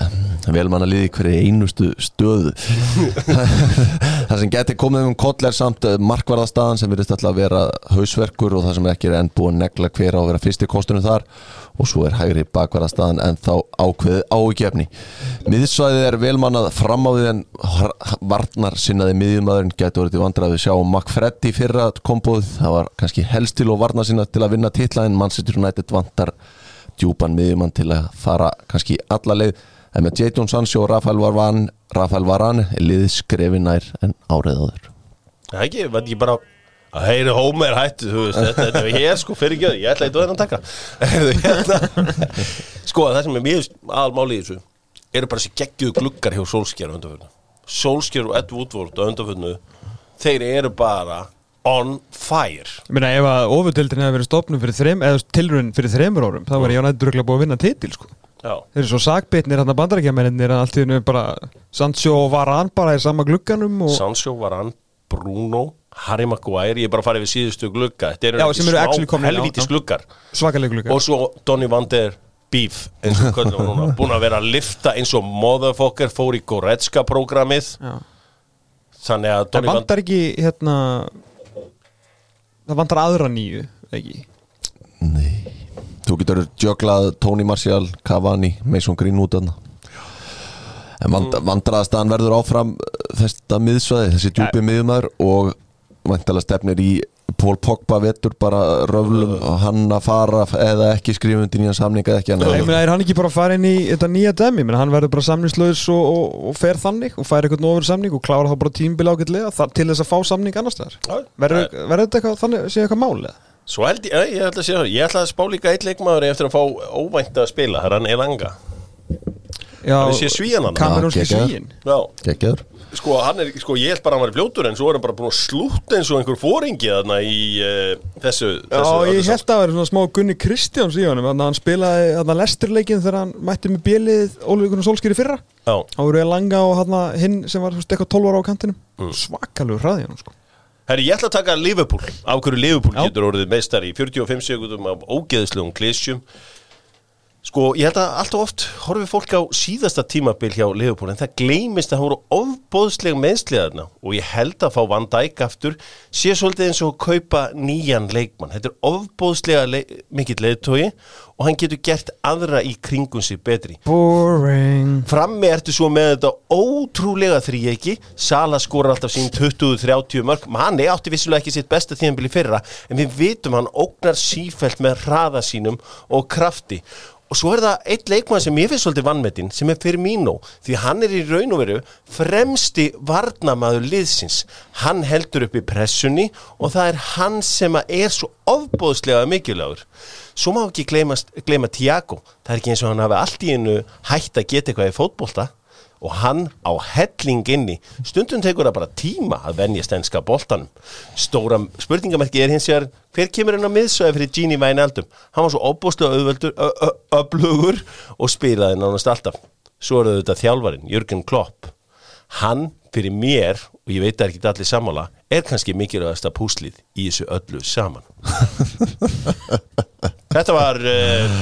velmanna liði hverju einustu stöðu. Það sem geti komið um koll er samt markvarðastaðan sem verðist alltaf að vera hausverkur og það sem ekki er enn búið að negla hver á að vera fyrsti kostunum þar og svo er hægri bakvarðastaðan en þá ákveðið ágefni miðsvæðið er velmannað fram á því en varnar sinnaði miðjumæðurinn getur orðið vandrað við sjáum Makfreddi fyrra komboð, það var kannski helst til og varnar sinna til að vinna titla en Manchester United vantar djúpan miðjumann til að fara kannski alla leið. En með Jadon Sancho og Rafael Varane Rafael Varane liðið skrefi nær en árið áður. Það ekki, veit ekki bara að heyri Homer hættu, veist, þetta, þetta er hér sko fyrir gjöð, ég ætla eitthvað þennan taka Heyrðu, hérna. Sko, það sem er mjög aðalmáli í þessu eru bara þessi geggjuðu gluggar hjá Solskjær á undanfjörnu Solskjær og Ed Woodward á undanfjörnu þeir eru bara on fire. Ég meina ef að ofurdildin hefði verið stopnum fyrir þreim eða tilrun fyrir þreimur árum þá var ég nættur búið að vinna titil sko. Já, Þeir eru svo sakbitnir hann að bandarækjamennir en allt í hennu bara Sancho og Varan bara í sama glugganum og Sancho, Varane, Bruno Harry Maguire, ég er bara að fara yfir síðustu glugga. Þetta eru ekki já, helvítis gluggar. Svakaleg glugga og svo Donny van der Beef eins og við núna búin að vera að lifta eins og motherfucker fór í Goretzka prógramið. Þannig að Það Donny van vantar ekki hérna það vantar aðra nýju ekki? Nei. Þú getur jöglað Tony Martial, Cavani, Mason Greenwood þarna. En vand, vandraðastaðan verður áfram uh, þetta miðsvæði, þessi djúpi miðumæður og vantalega stefnir í Pól Pogba vetur bara röflum og hann að fara eða ekki skrifundi nýjan samninga eða ekki hann Ég meina, er hann ekki bara að fara inn í þetta nýja demi, menn hann verður bara samningslaus og, og, og fer þannig og fær eitthvað ofur samning og klára þá bara tímbil ágætlega þar- til þess að fá samning annars Já. Verður þetta eitthvað, þannig, sé eitthvað málið? Svo held ég, ég, ætla að segja ég ætla að spá líka eitt leikmaður eftir að fá óvænt að spila, það er hann Elanga. Já, Hann sé svíjan hann. Kamerúnski svíin Já, Gekkjaður sko, hann er, sko, ég held bara að hann var fljótur en svo er hann bara búin að slúta eins og einhver fóringi þarna í uh, þessu, Já, þessu ég öllu held að það verður svona smá Gunni Kristjáns í honum að hann spilaði þarna lesturleikin þegar hann mætti með bjelið Ólíkur Solskýri fyrra Já, þá voru ég langa og hann hinn sem var eitthvað 12 ára á kantinum mm. svakalegu hraði hann sko. Herri, ég ætla að taka Liverpool Af hverju Liverpool Já. getur orðið meistar í 45 sekundum af ógeðslegum klísjum Sko, ég held að alltaf oft horfið fólk á síðasta tímabil hjá Liverpool en það gleymist að það voru ofbóðsleg meðsliðarna og ég held að fá Van Dijk aftur sé svolítið eins og kaupa nýjan leikmann. Þetta er ofbóðslega le mikill leiðtói og hann getur gert aðra í kringum sig betri. Boring. Frammi ertu svo með þetta ótrúlega þríegi Sala skora alltaf sín 20-30 mörg Manni átti vissulega ekki sitt besta tíðanbili fyrra en við vitum hann ógnar sífælt með hraða sínum og krafti og svo er það eitt leikmann sem ég finnst svolítið vannmetinn sem er Firmino. Því hann er í raun og veru fremsti varnamaður liðsins. Hann heldur upp í pressunni og það er hann sem er svo ofbóðslega mikilvægur. Svo má ekki gleyma, Tiago það er ekki eins og hann hafi allt í einu hætt að geta eitthvað í fótbolta. Og hann á helling inni. Stundum tekur það bara tíma að venja stænska boltanum. Stóra spurningamerki er hins vegar hver kemur hann á miðsöðu fyrir Gini Wijnaldum hann var svo óbúslega auðveldur öflugur og spilaði nánast alltaf svo er þetta þjálfarin, Jürgen Klopp hann fyrir mér og ég veit það er ekki allir sammála er kannski mikilvægasta púslið í þessu öllu saman þetta var uh,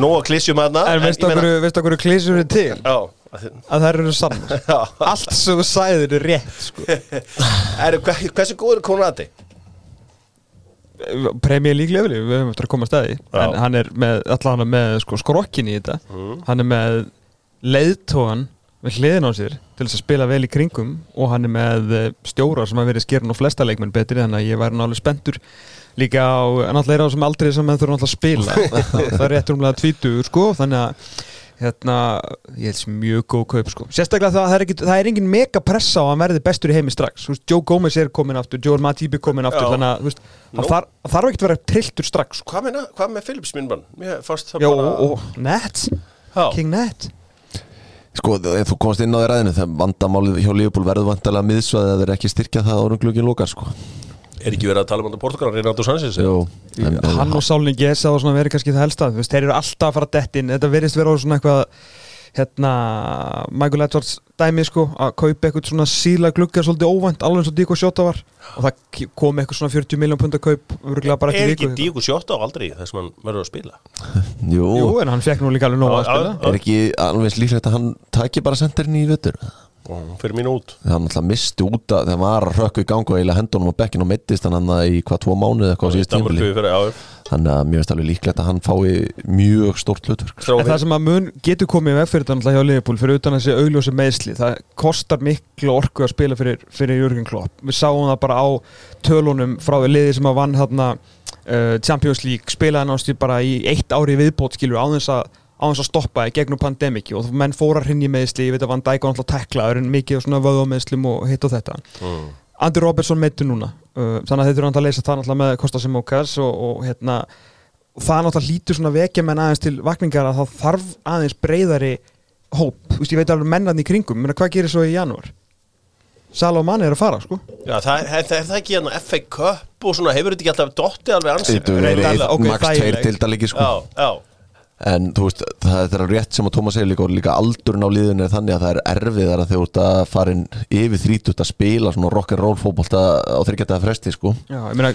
nóga klísjum aðna En veistu okkur, veistu okkur klísur er til? Já, að Að það eru Já. Allt sem þú sæðir er rétt sko. Er, hver, hversu góður er Konradi? Premier League leveli, við höfum eftir að koma að staði. En hann er með, allan með sko, skrokkin í þetta. Hann er með leiðtóan við hliðin á sér til þess að spila vel í kringum og hann er með eh, stjóra sem að verið skerin á flesta leikmenn betri þannig að ég væri náttúrulega spenntur líka á, alltaf er á sem aldrei sem menn þurfa náttúrulega að spila. Það er rétt rúmlega tvítugur sko þannig að hérna, ég held sem mjög góð kaup sko, sérstaklega það, það er, ekki, það er engin mega pressa á að verði bestur í heimi strax veist, Joe Gomez er komin aftur, Joel Matip er komin aftur Já. þannig að veist, hann Nú. þarf, ekki að vera trilltur strax sko. Hvað með, hvað með Philips það Já, bara og, og Net, Já. King Net Sko, ef þú komast inn á því ræðinu þegar vandamálið hjá Leopold verður vantarlega miðsvæði að þeir ekki styrkja það árunglugin lókar sko. Er ekki verið að tala um þetta Portugal, Reynaldo Sanchez? Jú, hann og Sálning Gesa og svona verið kannski það helsta. Þú veist, þeir eru alltaf að fara dett inn. Þetta verðist vera á svona eitthvað hérna, Michael Edwards dæmi sko, að kaupa eitthvað svona síla glugga svolítið óvænt, alveg eins og Díko Sjóta var. Og það kom eitthvað svona 40 miljón pund að kaup örgulega bara Er eftir ekki viku Díko Sjóta á aldrei þess að hann verður að spila? jú, Jú, en hann fekk nú líka alveg nóg að spila. Er ekki alveg líklegt að hann taki bara senderin í vettur fyrir mín út. Það hann alltaf misti út að hann var að rökku í gang og eiginlega hendunum á bekkinu og meittist hann hann í hvað tvo mánuði eitthvað á síðust áður þannig að mjög veist alveg líklegt að hann fái mjög stórt hlutverk. En það sem að mun getur komið veg fyrir þetta náttúrulega hjá Liverpool fyrir utan þessi augljósi meðsli það kostar miklu orku að spila fyrir, fyrir Jörgen Klopp. Við sáum það bara á tölunum frá því liði sem að vann þarna uh, Champions League spilaði náttúrulega bara í eitt ári viðbót skilur á þess að á þess að stoppa í gegnum pandemiki og menn fóra hrinni meðsli, ég veit að Van Dijk var náttúrulega teklaður en mikið á svona vöðumeðslum og hitt og þetta mm. Andy Robertson meittu núna uh, þannig að þeir eru náttúrulega að leysa það náttúrulega með Kosta Simókas og, og hérna og það náttúrulega lítur svona vekja menn aðeins til vakningar að það þarf aðeins breyðari hóp, þú veist ég veit alveg mennan í kringum, menna hvað gerir svo í janúar Sala og Manni er að fara sko Já, það er, það ekki hérna FA Cup og svona, hefur þetta ekki alltaf dotti alveg ansið? Max tveir þægileg. dildalegi sko Já, já En þú veist, það er rétt sem að Tómas segir líka og líka aldurinn á liðinu er þannig að það er erfiðar að þau ert að fara inn yfir þrítut að spila svona rock'n'roll fótbolta á þryggjataða fresti sko. Já, ég meina,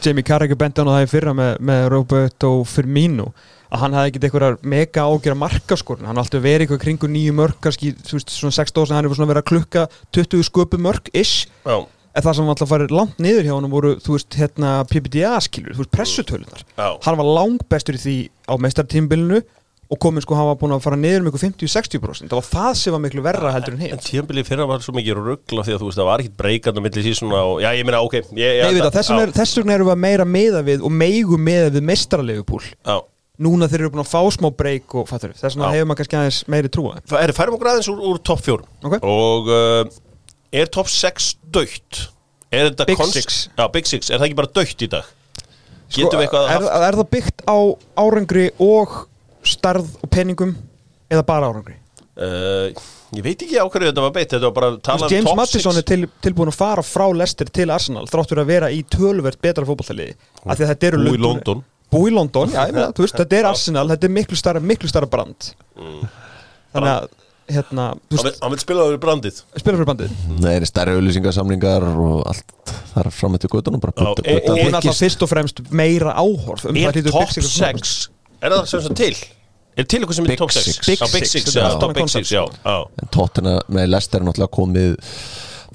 Jamie Carragher hann á það í fyrra með, með Roberto Firmino að hann hefði ekkert einhverjar mega ágjör markaskorun, hann har alltaf verið eitthvað kringu nýju mörk, kannski, þú veist, svona 6 dósa hann hefur svona verið að klukka 20 sköpu mörk ish, Já, en það sem var alltaf farið langt niður hjá hann voru, þú veist, hérna PPDA skilur, þú veist, pressutölunar já. Hann var langbestur í því á meistartímbilinu og komin sko, hann var búin að fara niður um ykkur 50-60% það var það sem var miklu verra heldur en En hitt. tíðanbilið fyrra var svo mikið ruggla því að þú veist, það var ekkit breykand á milli síðan og, já, ég meina, ok ég, Nei, það, þess vegna þess vegna erum við að meira meða við og meigum meða við meistaralegu Já, núna þeir eru búin að fá smá breyk og fattur, þess vegna hefur maður kannski aðeins meiri trúa Það er færum okkur aðeins úr, úr topp fjórum. Ok. Og uh, er topp 6 dögt? Big konst- Six. Já, Big Six, er það ekki bara dögt í dag? Getum við eitthvað Sko, er, haft er það byggt á árangri og starð og peningum eða bara árangri uh, Ég veit ekki á hverju þetta var beitt Þetta var bara að tala um James topp Mattisson 6 er til, tilbúin að fara frá Leicester til Arsenal þráttur að vera í tölvert betra fótballtaliði af því að þetta eru Búi London. Búi London, já, ég meina, þú veist, þetta er Arsenal þetta er miklu starra, miklu starra brand Mm. þannig að hérna, Hann vil- spila yfir brandið spila fyrir bandið Það er stærri auðlýsingarsamlingar og allt þar fram budda- e- budda e- hún er alltaf fyrst og fremst meira áhorf um Er það top Big Six að snúast. 6 Er það sem sem til? Er til eitthvað sem er top 6? Six. Big Já, Big Six, 6, þetta er já, allt top Big koncept, 6, já, tóttina með Lester er náttúrulega komið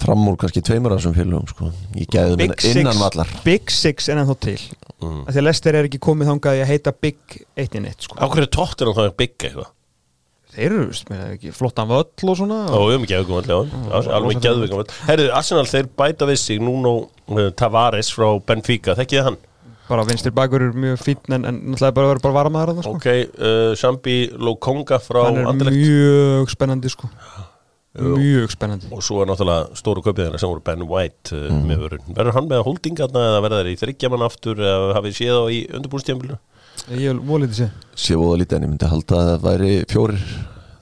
fram úr kannski tveimur af þessum félögum sko. gæðum Big Six- innan vallar Big Six er ennþá til mm. Því að Lester er ekki komið þangað í að heita Big 1-1 sko. Á hverju er tóttir hann það Big eitthvað? Þeir eru veist, meina, ekki, flottan völl og svona. Ó, við erum ekki völl, já. Alveg geðveikum völl. Herðu, Arsenal, þeir bæta við sig Nuno uh, Tavares frá Benfica. Þekkið hann? bara vinstir bakur er mjög fínn en, en náttúrulega bara verður bara varmaður að það sko. Ok, uh, Shambi Lokonga frá hann er Anderlecht. mjög spennandi sko. Mjög spennandi. Og svo er náttúrulega stóru kaupið þeirra sem voru Ben White uh, með vörun Verður hann með holdingarna eða verður þeir í þryggjaman aftur eða hafið séð á í undirbúrstjömblu? Ég vil volið þessi sé voða lítið en ég myndi halda að það væri fjórir,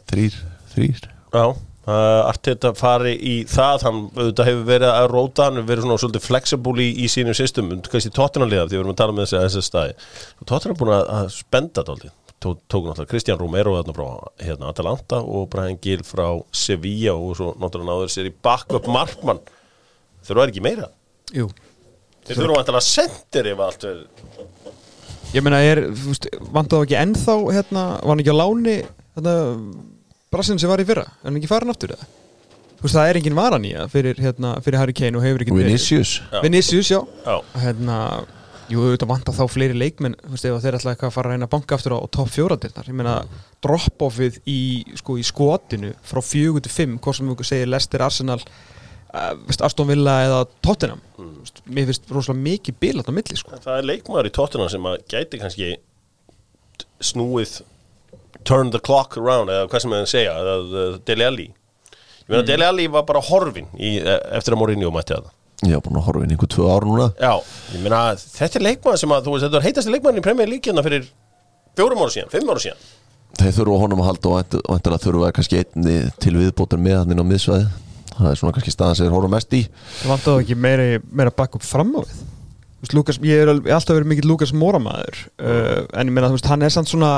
þrýr, þrýr Já, uh, Arteta fari í það hann auðvitað hefur verið að róta hann hefur verið svona svolítið flexible í, í sínum system kannski tóttunarliða því við erum að tala með þessi, þessi staði. Tóttunar er búin að, að spenda dálítið. Tó, tók náttúrulega Kristján Romero frá hérna, Atalanta og Brian Gill frá Sevilla og svo náttúrulega náður sér í backup markmann. Þurfa ekki meira. Jú. þeir þurfa að að sendir ef allt er ég meina er vandaðu ekki ennþá hérna, var hann ekki á láni hérna, brassinn sem var í fyrra er hann ekki farin aftur eða? Þú veist, það er engin varan í það fyrir, hérna, fyrir Harry Kane og hefur ekki Vinicius Já. Vinicius, já Já. hérna, jú, þetta vantar þá fleiri leikmenn þú veist, ef þeir ætla eitthvað að fara að reyna að banka aftur á, á topp fjóradirnar, ég meina drop-offið í, sko, í skotinu frá 4-5, hvort sem við segir Leicester, Arsenal Aston Villa eða Tottenham mm. mér finnst rosalega mikið bilat á milli sko. það er leikmaður í tóttunar sem að gæti kannski snúið turn the clock around eða hvað sem þeir segja eða uh, Dele Alli ég meina Dele Alli var bara horfin í, eh, eftir að Mourinho mætti það ég hef búin að horfa inn einhver tvö ár núna Já, ég meina, þetta er leikmaður sem að, þú veist, þetta er heitasti leikmaður í Premier League hérna fyrir fjórum ára síðan, fimm ára síðan. þeir þurfa honum að halda og vantilega þurfa kannski einni til viðbótar með hann inn á miðsvæði það er svona kannski staðan sem þeir horfa mest í. Það vantaðu ekki meira, meira bakk upp fram á við veist, Lukas, ég er alltaf verið mikill Lukas Móramæður uh, en ég meina, þú veist, hann er samt svona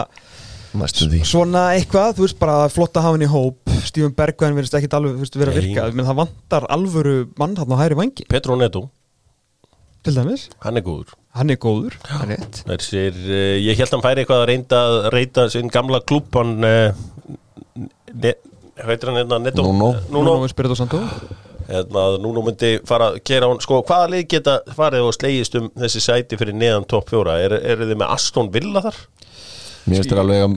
því. svona eitthvað, þú veist, bara flott að hafa hann í hóp. Stífum Bergvæn verðist ekkit alveg, veist, vera að Nei. virka menn það vantar alvöru mann hann á hæri vangi Petro Neto, til dæmis, hann er góður. hann er góður. Hann er rétt. Þessir, uh, ég held að hann færi eitthvað að reynda að reyta sinn gamla klúb, hann, uh, hvað heitir hann hérna, Neto? Nuno. Nuno. Nuno Espirito Santo. Hérna, Nuno myndi fara að gera hann, sko, hvaða lið geta farið og slegist um þessi sæti fyrir neðan topp fjóra? Er, er þið með Aston Villa þar? mér finnst þeir alveg að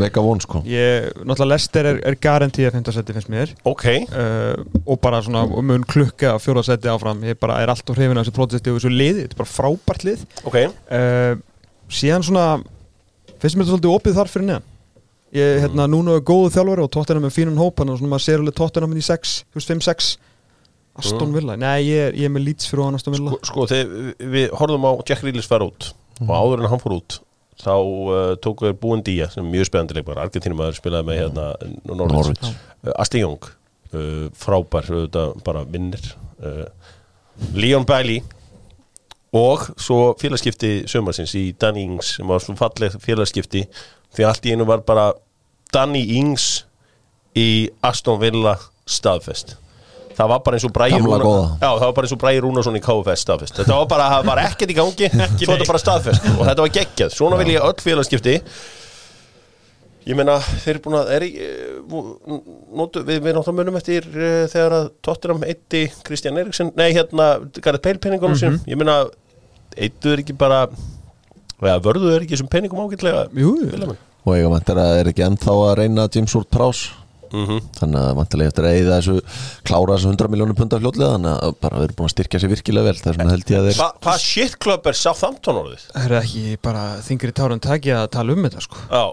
veka von sko. Ég, náttúrulega Lester er, er garantíð að 15 seti finnst mér. Ok, uh, og bara svona og mun klukka að fjóra seti áfram. Ég bara er alltaf hrifin af þessu projekti og þessu liði, þetta er bara frábært lið. Ok, uh, síðan svona finnst mér þetta svolítið opið þar fyrir neðan ég, hérna, núna er góðu þjálfari og tóttina með fínan hóp þannig að svona maður sér alveg tóttina með í 6 þú veist 5-6 Aston Villa, nei ég er, ég er með Leeds fyrir Aston Villa. Sko, sko þegar við horfum á Jack Reelis fara út og áður en hann fór út þá uh, tóku við Búin Día sem er mjög spennandi leikmar, Argentínum aður spilaði með hérna Norwich. uh, Asli Young uh, frábær, auðvitað bara vinnir uh, Leon Bailey og svo félagskipti sömarsins í Danny Ings sem var svo falleg félagskipti því allt í einu var bara Danny Ings í Aston Villa staðfest. Það var bara eins og Bræði. Já, það var bara eins og Bræði Rúnarsson í KFS staðfest. Þetta var bara, það var ekkert í gangi. Svo þetta bara staðfest. Og þetta var geggjað. Svona vil ég öll félagskipti. Ég meina, þeir eru búin að er, eh, notu, við, við náttúrulega munum eftir uh, þegar að Tottenham eitti Kristján Eriksson, nei hérna Gareth Bale penningunum mm sem, ég meina eittu er ekki bara eða vörðu er ekki þessum penningum ágætlega Jú, og ég vantar að er ekki ennþá að reyna James Ward Prowse. Mhm. þannig að vantilega eftir að eyða þessu klára þessu 100 miljónum punda fljótlega þannig að bara við erum búin að styrkja sér virkilega vel þess vegna held ég að þeir Hva, Hvað shit club er Southampton orðið? það er ekki bara þingri tárum taki að tala um þetta sko. Já,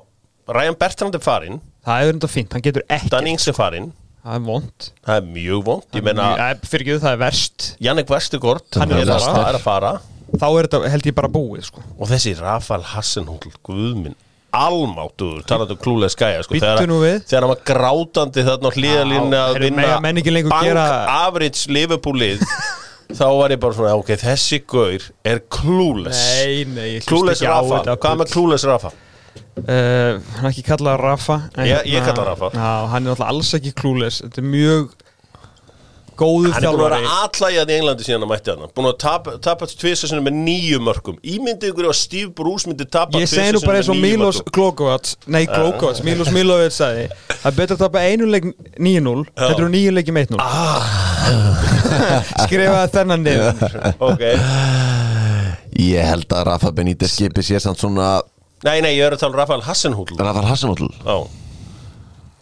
Ryan Bertrand er farinn. Það er enda fínt, hann getur ekki Dan Ings er farinn. Það er vond Það er mjög vond, ég meina fyrir ekki það er verst. Jannik Vestegård Hann er er, að, fara. Þá er þetta held ég bara búið sko. Og þessi Rafael Hassenhúl Guðminn, almáttuður talandi um klúlega skæja sko, þegar, hann var grátandi þarna hlýðalínu að vinna mega menn ekki lengur bank gera- average Liverpool-lið þá var ég bara svona, ok, þessi gaur er klúles. Klúles Rafa, hvað með klúles Rafa? Uh, hann er ekki kallað Rafa Ég- ég hérna- kalla hann Rafa. Já, hann er náttúrulega alls ekki klúles. Þetta er mjög góður Hann er búin að þjálfari. vera allægjað í Englandi síðan að mætti hann Búin að tapa, tapa tvisa sinni með nýju mörgum Ímyndið ykkur að Steve Bruce myndi tapa Ég tvisvar segi nú bara með eins og Milos mörkum. Glogovac Nei, Glogovac, Milos Milovic sagði Það er betur að tapa einu leik 9-0 Þetta eru nýju leiki með 1-0 Ah. Skrifaði þennan niður. Ok. Ég held að Rafa Benítez skipi sér samt svona Nei, nei, ég er að tala um Rafael Hassenhúll Rafa Hassanóll Já,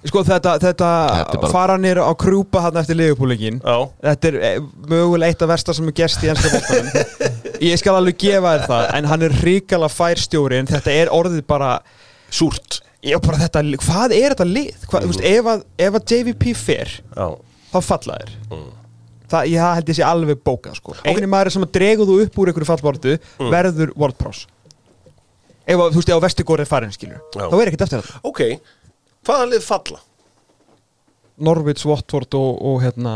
Sko þetta, þetta Þetta bara- fara nýr á krjúpa hann eftir liðupúleikin já. Þetta er eh, mögulega eitt af versta sem er gerst í ennska bóttanum Ég skal alveg gefa þér það En hann er ríkala færstjóri En þetta er orðið bara Súrt. Já, bara þetta, hvað er þetta lið? Hvað, mm. veist, ef, að, ef að JVP fer Já. þá falla þér. Það, ég held ég sé alveg bókað sko. eini maður sem að dregu þú upp úr einhverju fallbortu verður World Pros ef að, þú veist, ef er farin skilur Já. þá er ekkert eftir þetta Ok, hvaða lið falla? Norwich, Watford og, og hérna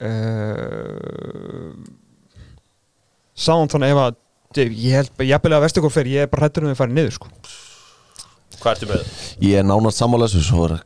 uh, Southampton ef að ég held, ég held að Vestigóri fer ég er bara hættur um að fara niður sko. Hvað ertu með? Ég er nánast sammála þessu Svo er uh,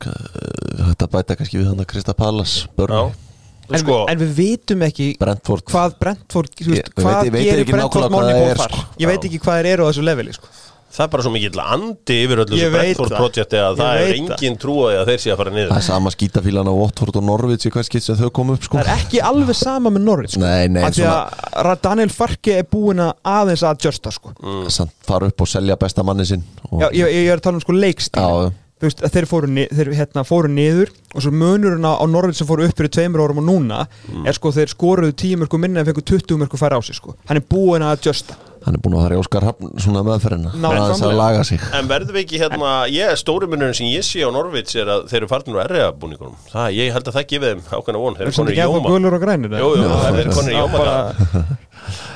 hægt að bæta kannski við hann að Krista Pallas en, Sko, en við vitum ekki Brentford hvað Brentford, hvað gerir Brentford það er, þar sko. ég veit ekki hvað þeir eru á þessu leveli sko. Það er bara svo mikill andi yfir öllu þessu veit Brentford það. projekti að það er engin trúaði að þeir sé að fara niður Það er sama skítafílan á Watford og Norwich í hvers skitt sem þau komu upp sko það er ekki alveg sama með Norwich sko. Nei, nei, því að Daniel Farke er búinn að aðeins að adjusta sko. Samt fara upp og selja besta manni sinn og, Já, ég, ég er að tala um sko leikstíl Já, þú veist þeir fóru, ni þeir, hérna, fóru niður og svo munurinn á Norwich sem fóru upp fyrir tveimur árum og núna er sko þeir skoruðu 10 mörgum minna en fengu 20 mörgum færa á sig sko. hann er búinn að adjusta Hann er búin að fara í Óskar Hafn svona meðferðina Nákvæmlega. Aðeins að laga sig. En verðum við ekki hérna, ég, stóri munurinn sem ég sé á Norvits er að þeir eru farnir úr erriða búningunum Það, ég held að það gefið þeim ákveðna von. Þeir er eru ekki í jóma. gulur og grænir Jú, jú, það er konur í jóma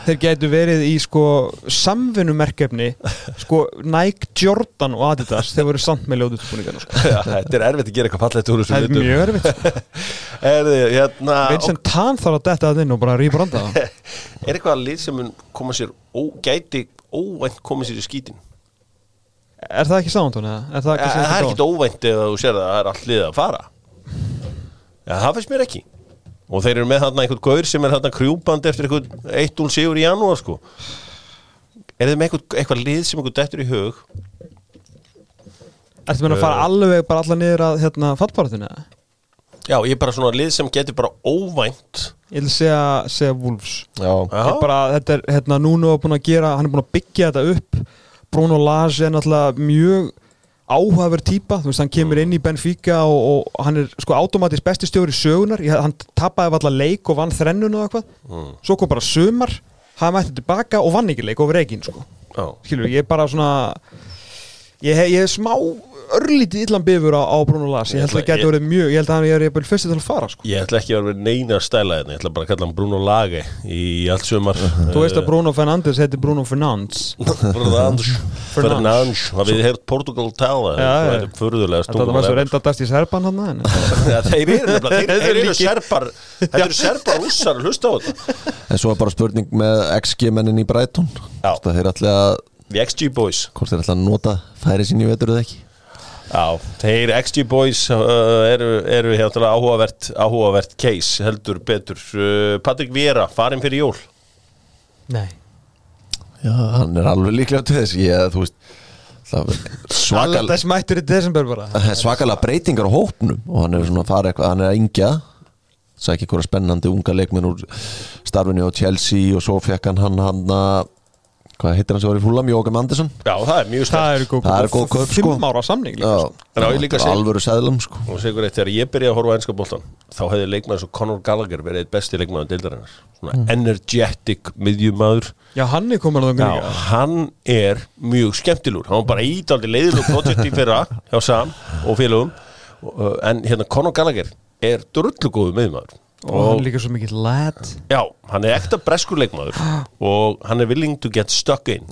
þeir getur verið í sko samvinnumerkefni sko Nike, Jordan og Adidas. Þeir voru samt með ljóðutbúningarna sko. Þetta er erfitt að gera eitthvað fallegt úr það er litum mjög erfitt. Hérna Vincent Tan þarf að detta það inn og bara rýbranda það Er eitthvað lið sem koma sér ó, gæti óvænt koma sér í skítin? Er það ekki sántun eða? Er það, er ekki óvænt ef þú sér að það er allt lið að fara. Já, það finnst mér ekki Og þeir eru með þarna einhvern gaur sem er þarna krjúpandi eftir einhvern 1-0 sigur í janúar sko. Er með eitthvað, eitthvað lið sem einhvern dettur í hug? Ertu meina að fara alveg bara alla niður að hérna, fallbaraðinu? Já, ég er bara svona lið sem getur bara óvænt. Ég vil segja, segja Wolves. Já, Já, Ég bara, þetta er, hérna, núna er búin að gera hann er búin að byggja þetta upp. Bruno Lage er náttúrulega mjög áhugaverð típa, þú veist, hann kemur inn í Benfica og, og hann er sko automatist besti stjóri sögunar, ég, hann tapaði allar leik og vann þrennun og eitthvað. Svo kom bara sumar, hann mætti tilbaka og vann ekki leik over Egin, sko. Já. Skilur, ég er bara svona ég, ég er smá örlítið illan bifur á, á Bruno Lage, ég held að það geti verið mjög ég held að hann er bara fyrst til að fara, sko. Ég ætla ekki að vera neina stæla hérna. Ég ætla bara að kalla hann Bruno Lage í allt sumar. Þú veist að Bruno Fernandes heitir Bruno Fernandes. Fernandes. Fernandes. Það við heyrt Portugal tala. Þetta er furðulega þetta var svo reynda dast í Serban hann Þeir eru nefnilega, þeir, eru Þetta serpar rússar, hlusta á þetta. En svo er bara spurning með XG-mennin í Já. Það að XG Boys. Hvort þeir ætla að nota færi sín í vetur eða ekki Já, þeir XG Boys uh, eru, eru hérna áhugavert, áhugavert case heldur betur. Uh, Patrik Viera, farin fyrir jól? Nei. Já, hann er alveg líklega til þess. Ég, þú veist það svakal, Alltaf smættur í desember bara. Er svakalega breytingar á hópnum. Og hann er svona að fara eitthvað, hann er að yngja. Sækja eitthvað spennandi unga leikmenn úr starfinu á Chelsea og svo fekk hann hann að hvað heitir hann sem var í fúlam, Jókum Andersson? Já, það er mjög það góð, Það eru góð kaup, sko. fimm ára samning líka, Já, sko. En á ég líka að segja- alvöru seðlum sko. Og segur eitt, þegar ég byrjaði að horfa á ennska boltan þá hefði leikmaður svo Conor Gallagher verið eitt besti leikmaður deildarinnar. Svona energetic miðjumadur já hann er komin að það Já, hann er mjög skemmtilur hann var bara ídaldi leiðilug projekt í fyrra hjá Sam og félögum. Og, en hérna Conor Gallagher er drullu góðu miðjumadur og hann er líka svo mikill lad. Já, hann er ekta breskur leikmaður. Og hann er willing to get stuck in.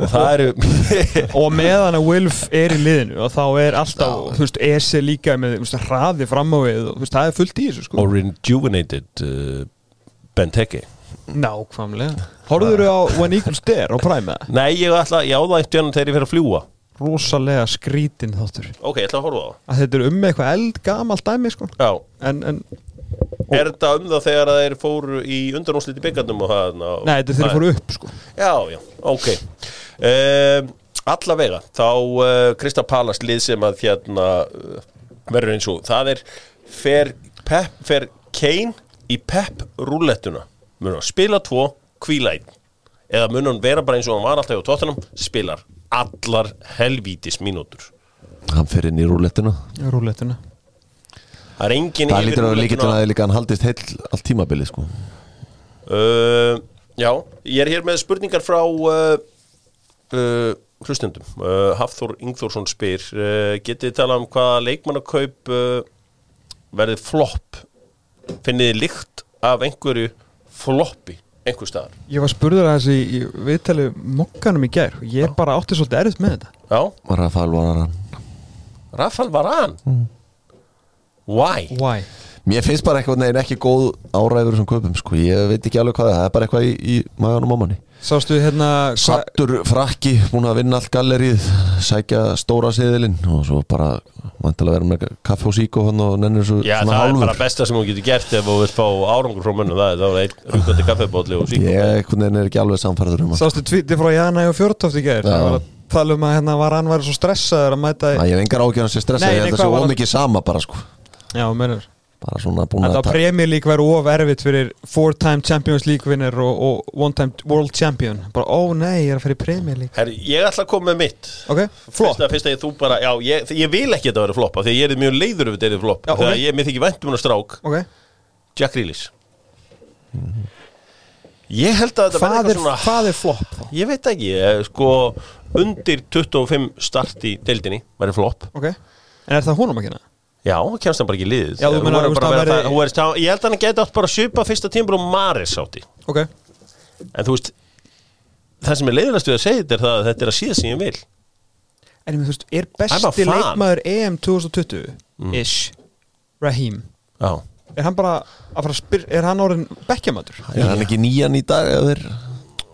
Og það eru og meðan að Wilf er í liðinu og þá er alltaf, þú veist, Ese líka með veist, hraði fram á við og veist, það er fullt í þessu sko. Og rejuvenated uh, Benteke. Nákvæmlega. Horfður þú á When Eagles Dare á Prime? Nei, ég ætla, ég á það eitt jörnum þegar ég fer að fljúa rosalega skrítin þáttur. Ok, ég ætla að horfa á að þetta er um eitthvað eldgamalt dæmi sko. það Já, en, en er þetta um það þegar þeir fóru í undanúslit í byggandum og það? ná- nei, þetta er þeir Nei. fóru upp sko. Já, já, ok um, Allavega þá uh, Krista Palas lið sem að hérna uh, verður eins og það er fer, pep, fer Kane í Pep rúlettuna mun hann spila tvo, kvíla einn eða mun hann vera bara eins og hann var alltaf á tóttunum spilar allar helvítis mínútur Hann fer inn í rúlettuna rúlettuna Það er engin Það lítur til rúlettuna. að líka hann haldist heill allt tímabilið sko. Uh, já, ég er hér með spurningar frá uh, uh, hlustendum. Uh, Hafþór Ingþórsson spyr uh, getið þið talað um hvaða leikmannakaup uh, verði flopp? Finnið þið lykt af einhverju floppi einhver staðar? Ég var spurður að þessi viðtali mokkanum í gær og ég bara átti svolítið erfitt með þetta. Já, Rafael var hann Rafael Varan Why? why? Mér finnst bara eitthvað neginn ekki góð áræður sem kaupum sko, ég veit ekki alveg hvað það er, það er bara eitthvað í, í maganum á manni. Sástu hérna Sattur frakki, búin að vinna allt gallerið sækja stóra siðilinn og svo bara vantilega vera með kaffe og sík og hann og nennir svo Já, svona það er hálfur. bara besta sem þú getur gert ef þú vilt fá árangur frá mönnum það er þá einn rúkandi kaffebótli og sík Ég er ekki alveg samfærður um það. Sástu tvíti frá Jana og það var að tala um að hérna var hann væri svo stressaður að mæta Æ, Ég hef engar ágjörðan sér stressa, Nei, ég nei, held að hvað sé var það? ómikið sama bara sko já, mennur bara svona búin Þetta að ta- Premier League væri of erfitt fyrir four time Champions League winner og, og one time World Champion. Bara, ó nei, ég er að fara í Premier League. Herri, ég ætla að koma með mitt. Ok, flott. Fyrst að, fyrst að ég, þú bara, já, ég, ég vil ekki að þetta vera floppa því að ég er mjög leiður ef þetta er flopp Já, þegar ok. ég mér þykir vænt um hennar strák. Ok, Jack Grealish. Ég held að þetta hvað verði er, eitthvað svona hvað er flop þá? Ég veit ekki, ég, sko undir 25 start í deildinni væri flopp ok, en er það honum að kynna? Já, kemst hann bara ekki í liðið. Já, þú verður þú veist, hún verður- Ég held að hann geti átt bara að svipa fyrsta tímur og Maris átti. Ok, En þú veist Það sem er leiðilegast við að segja þetta er það að þetta er að síða sem ég vil. En þú veist, er besti leikmaður EM 2020 ish, Raheem. Já. Er hann bara að fara að spyr er hann orðin bekkjamatur? Er hann ekki nýjan í dag eða þeir,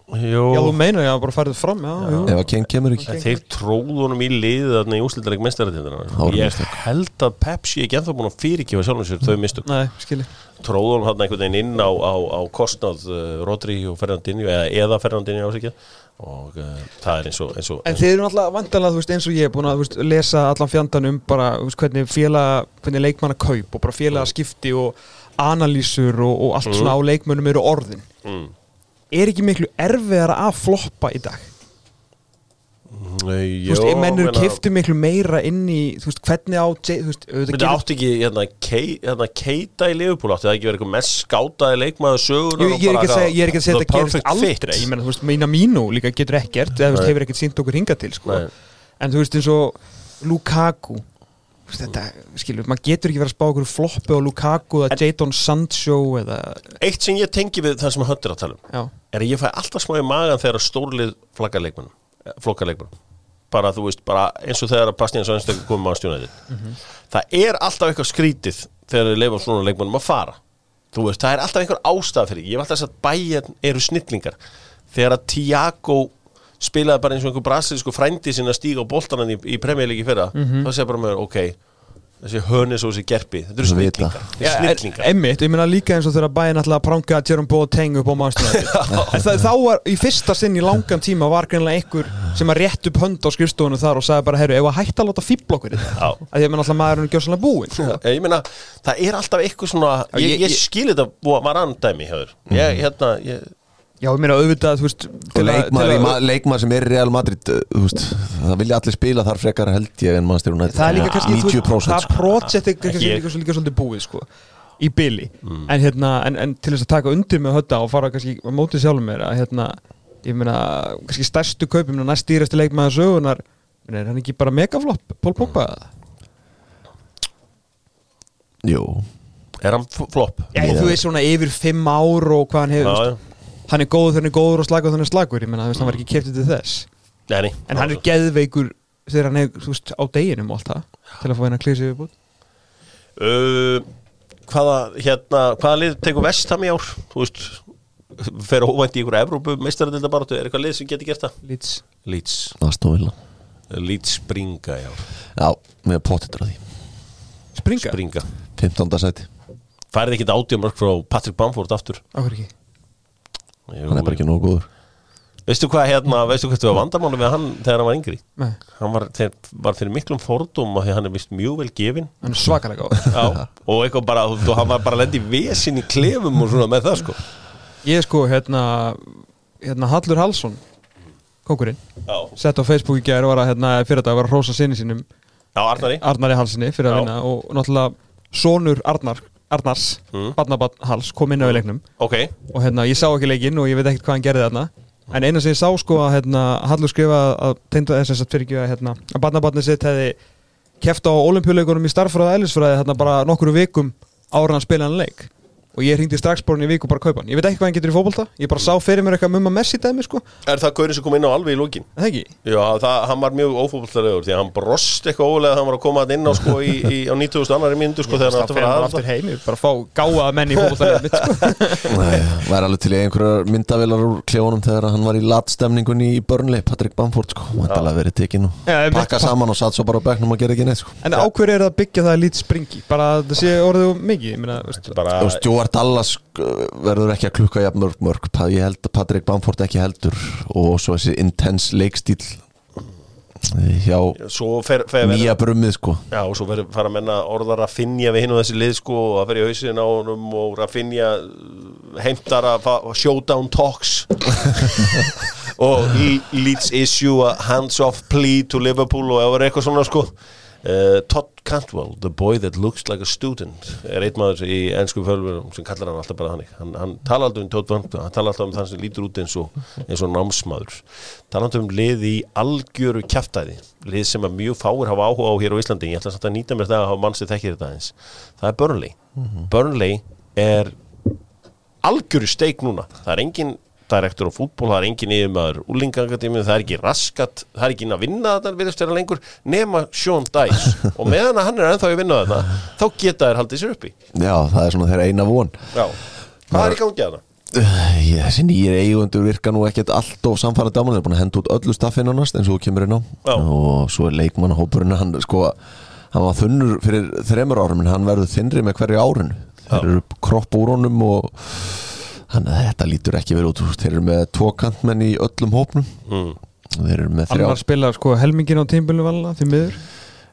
Jó já, þú meinar ég að bara farið fram já, jú. ef að Ken kemur ekki. En þeir tróðu honum í liðið þarna í úslitaleg mestaratindina voru Ég mistök. held að Pepsi ekki ennþá búin að fyrirgefa sjálfum sér þau mistök. Nei, skilji. Tróðu honum hann einhvern veginn inn á, á, á kostnað uh, Rodri og Fernandinho eða, eða Fernandinho ásækja og uh, það er eins og, eins og, En eins þið eru náttúrulega vandalega, þú veist, eins og ég er búin að veist, lesa allan fjandan um bara veist, hvernig félaga, hvernig leikmanna kaup og bara félaga skipti og analýsur og, og allt svona á leikmönnum eru orðin. Mm. Er ekki miklu erfiðara að floppa í dag? Nei, Þú veist, jó, mennur meina- kifti miklu meira inn í, þú veist, hvernig á þú veist, auðvitað gerir- átti ekki hérna, kei, hérna, keita í Liverpool átti það ekki verið eitthvað mest skátaði leikmaður sögur Jú, ég er ekki að segja, ég er ekki að segja þetta gerist aldrei ég meina, þú veist, mína mínu líka getur ekkert eða þú veist, hefur ekkert sínt okkur hingað til sko. Nei. en þú veist, eins og Lukaku þetta, skilur, maður getur ekki verið að spá okkur floppi á Lukaku eða Jadon Sancho eða, Eitt sem ég tengi við það sem hönd er að tala um já, er að ég fæ alltaf smá í magan þegar stórlið flagga leikmannum flokka leikmannum bara þú veist, bara eins og þegar Bastian Svensson komum á stjónaði það er alltaf eitthvað skrítið þegar þið leifa svona leikmannum að fara. Þú veist, það er alltaf einhver ástæð fyrir ég hef alltaf þess að bæja eru snillingar. Þegar að Tiago spilaði bara eins og einhver brasilísku frændi sinna stíga á boltanan í, í premjölíki fyrra. Þá segir bara með, ok þessi hönis og þessi gerpi, þetta eru snillingar þetta snillingar. Emmitt, ég meina líka eins og þegar bæinn að pranga Jerome Boateng upp á maðurstjónaði þá var, í fyrsta sinn í langan tíma var greinlega einhver sem að rétt upp hönd á skrifstofunum þar og sagði bara, herru, ef að hætta að láta fíbl okkur í það að ég meina alltaf maðurinn er gjóðsannlega búinn. Ég meina, það er alltaf eitthvað svona ég, ég- ég ég- skil þetta var andæmi hjá þér. Ég, hérna, ég, Já, ég meina auðvitað, þú veist Og að- leikmaður, að- ma- leikmaður sem er í Real Madrid uh, þú veist, það vilja allir spila þar frekar held ég en mannstyrun Það er líka kannski, þú veist, 90% það sko. projekt er kannski líka, svolítið búið, sko í byli, en hérna en, en til þess að taka undir með hötta og fara kannski á mótið sjálfum mér að hérna ég meina, kannski stærstu kaupum næst stýrasti leikmaður sögunar er hann ekki bara megaflopp, Pól Pogba? Eða? Jú, er hann flopp? Já, þú veist svona yfir fimm ár og hvað hann hefur, Já, þú veist, hann er hann er góður og slagur þegar hann er slagur, ég þú veist, hann var ekki keftið til þess. Nei, nei, en hann er geðveikur þegar hann er, veist, á deginum og allt það, til að fá henn að klísi við búið uh, hvaða, hérna, hvaða lið tekur vestam í ár? Þú veist, fer óvænt í ykkur Evrópu meistaradildabaratu, er eitthvað lið sem getur gert það? Leeds. Leeds, Aston Villa. Lít springa, já Já, við erum potið að því. Springa? Springa. 15. sæti. Færið ekki átjómörk frá Patrick Bamford aftur. Akkur ekki Hann er bara ekki nógu góður. Veistu hvað hérna, veistu hvað þú var vandamáli við hann þegar hann var yngri? Nei, Hann var, þeir, var fyrir miklum fordum að hann er vist mjög vel gefin hann er svakalega góð Já, og eitthvað bara, þú og hann var bara lendi vesin í klefum og svona með það sko. Ég sko, hérna Hérna Hallur Hallsson Kókurinn Sett á Facebook í og var að hérna fyrir þetta var að rósa sinni sínum já Arnari. Arnari Hallsinni fyrir að Já. vinna og náttúrulega sonur Arnar Arnars, Mm. barnabarn Halls kom inn á leiknum. Ok, og hérna ég sá ekki leikinn og ég veit ekkert hvað hann gerði þarna. En eina sem ég sá sko að hérna Hallur skrifa að teinda þess að fyrir ekki að hérna að barnabarnið sitt hefði keft á olimpíuleikunum í starffræði og eðlisfræði hérna bara nokkru vikum ára hann spila hann leik og ég hringdi strax borin í viku bara að kaupa hann. Ég veit ekki hvað hann getur í fótbolta. Ég bara sá fyrir mér eitthvað mumma Messi dæmi sko. Er það Gaurin sem kom inn á alveg í lókin? Er það ekki? Já, það, hann var mjög ófófaldalegur því að hann brost eitthvað ólega þegar hann var að koma að inn á sko í, í, á 90.000 annari mínútu sko þegar hann átti að fara aftur heim ég vil bara fá gáða menn í mitt sko. Nei, væri alveg til í einhverjar myndavilar úr klefunum þegar hann var í latstemningunni í Burnley, Patrick Bamford sko, hann ætlaði að verið tekinn og einmitt. pakka saman og satt svo bara á bekknum og gera ekki neitt sko. en á hverju er það að byggja það að lít springi? Bara að það sé orðið mikið ég meina, Stuart Dallas uh, verður ekki að klukka jafn mörg mörg, ég held að Patrick Bamford ekki heldur og svo þessi intense leikstíl eh, hjá nýja brummið sko. Já, og svo fer, fara að menna orðar að finja við hinn og þessi lið sko og að fer í hausin á honum og að finja heimtar að showdown talks. Og í Leeds issue a hands off plea to Liverpool og eða eitthvað svona sko uh, Todd Cantwell, the boy that looks like a student er einn maður í ennsku fölvurum sem kallar hann alltaf bara þannig. Hann, hann tala alltaf um Todd Cantwell, hann tala alltaf um þann sem lítur út eins og, eins og námsmaður. Tala alltaf um lið í algjöru kjaftæði lið sem að mjög fáir hafa áhuga á hér á Íslandi. Ég ætla samt að nýta mér það að hafa mannstu þekkir þetta eins það er Burnley. Burnley er algjöru steik núna. Það er engin direktor á fútból, það er engin yfirmaður úlingangatímið, það er ekki raskat það er ekki inn að vinna þetta virðist vera lengur nema Sean Dice og meðan hann er ennþá í vinna þetta þá geta þær haldið sér uppi Já, það er svona þeirra eina von. Já. hvað er í gangi að það? Uh, ég, Þessi nýjir eigundur virka nú ekkert allt of samfæra daman, þeir er búin að henda út öllu staffinu næst eins og kemur inn á. Já. og svo er leikmannahópurinn hann sko, hann var þunnur fyrir þremur árum en hann verður þinnri með hverju árinu. Þeir eru kropp úr honum og hann, þetta lítur ekki verið út. Þeir eru með tvo kantmenn í öllum hópnum. Mm. þeir eru með þrjá. Annar spila sko helmingin á tímbilinu valna því miður.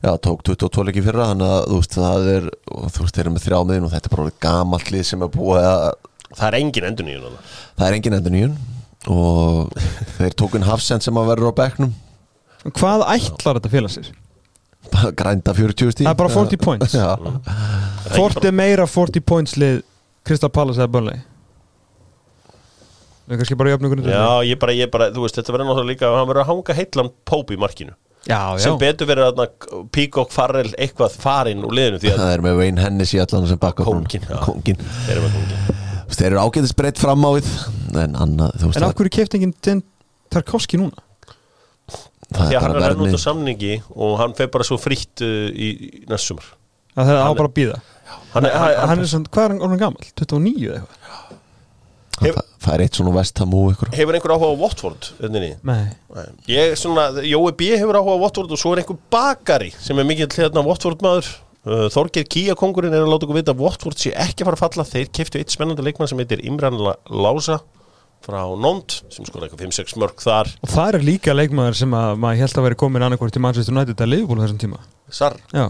Já, tók 22 leiki fyrra þannig að þú veist, það er þú veist, þeir eru með þrjá miðin og þetta er bara gamalt lið sem er búið að það er engin endur nýjun það er engin endur nýjun og þeir tók einn hafsend sem að verður á bekknum. En hvað ætlar þetta félag sér? grænda 40 stíl Það er bara 40 points. Já, Hvort er meira 40 points lið Crystal Palace eða Burnley? Það er kannski bara jöfn ykkur Já, ég bara, ég bara, þú veist, þetta verður náttúrulega líka hann verður að hanga heillan Póp í markinu já, já. sem betur verður að Peacock Farrell eitthvað farinn úr liðinu að það er með Wayne Hennessy allan sem bakka Kónginn, já. Kóngin. þeir eru með kóngin Þeir eru ágætis breytt fram á við en annað, þú veist En af hverju kefti enginn Den Tarkovski núna? það því er að hann er enn út á samningi og hann fer bara svo fritt uh, í, í næst sumar Það er á bara að býða hann er, hann, Hann er svona, hvað er hann gammal? 29 eða eitthvað? Hef- það, er eitt svona vestam og ykkur. Hefur einhver áhuga á Watford Nei. Nei. Ég svona, Jói B. hefur áhuga á Watford og svo er einhver bakari sem er mikill hérna Watford maður. Uh, Þorgeir Kíakongurinn er að láta okkur vita að Watford sé ekki fara að falla. Þeir keftu eitt spennandi leikmann sem heitir Imran Lása frá Nond sem sko eitthvað 5-6 mörg þar. Og það er líka leikmaður sem að maður held að veri komin annarkvort til Manchester United að á þessum tíma. Sar Já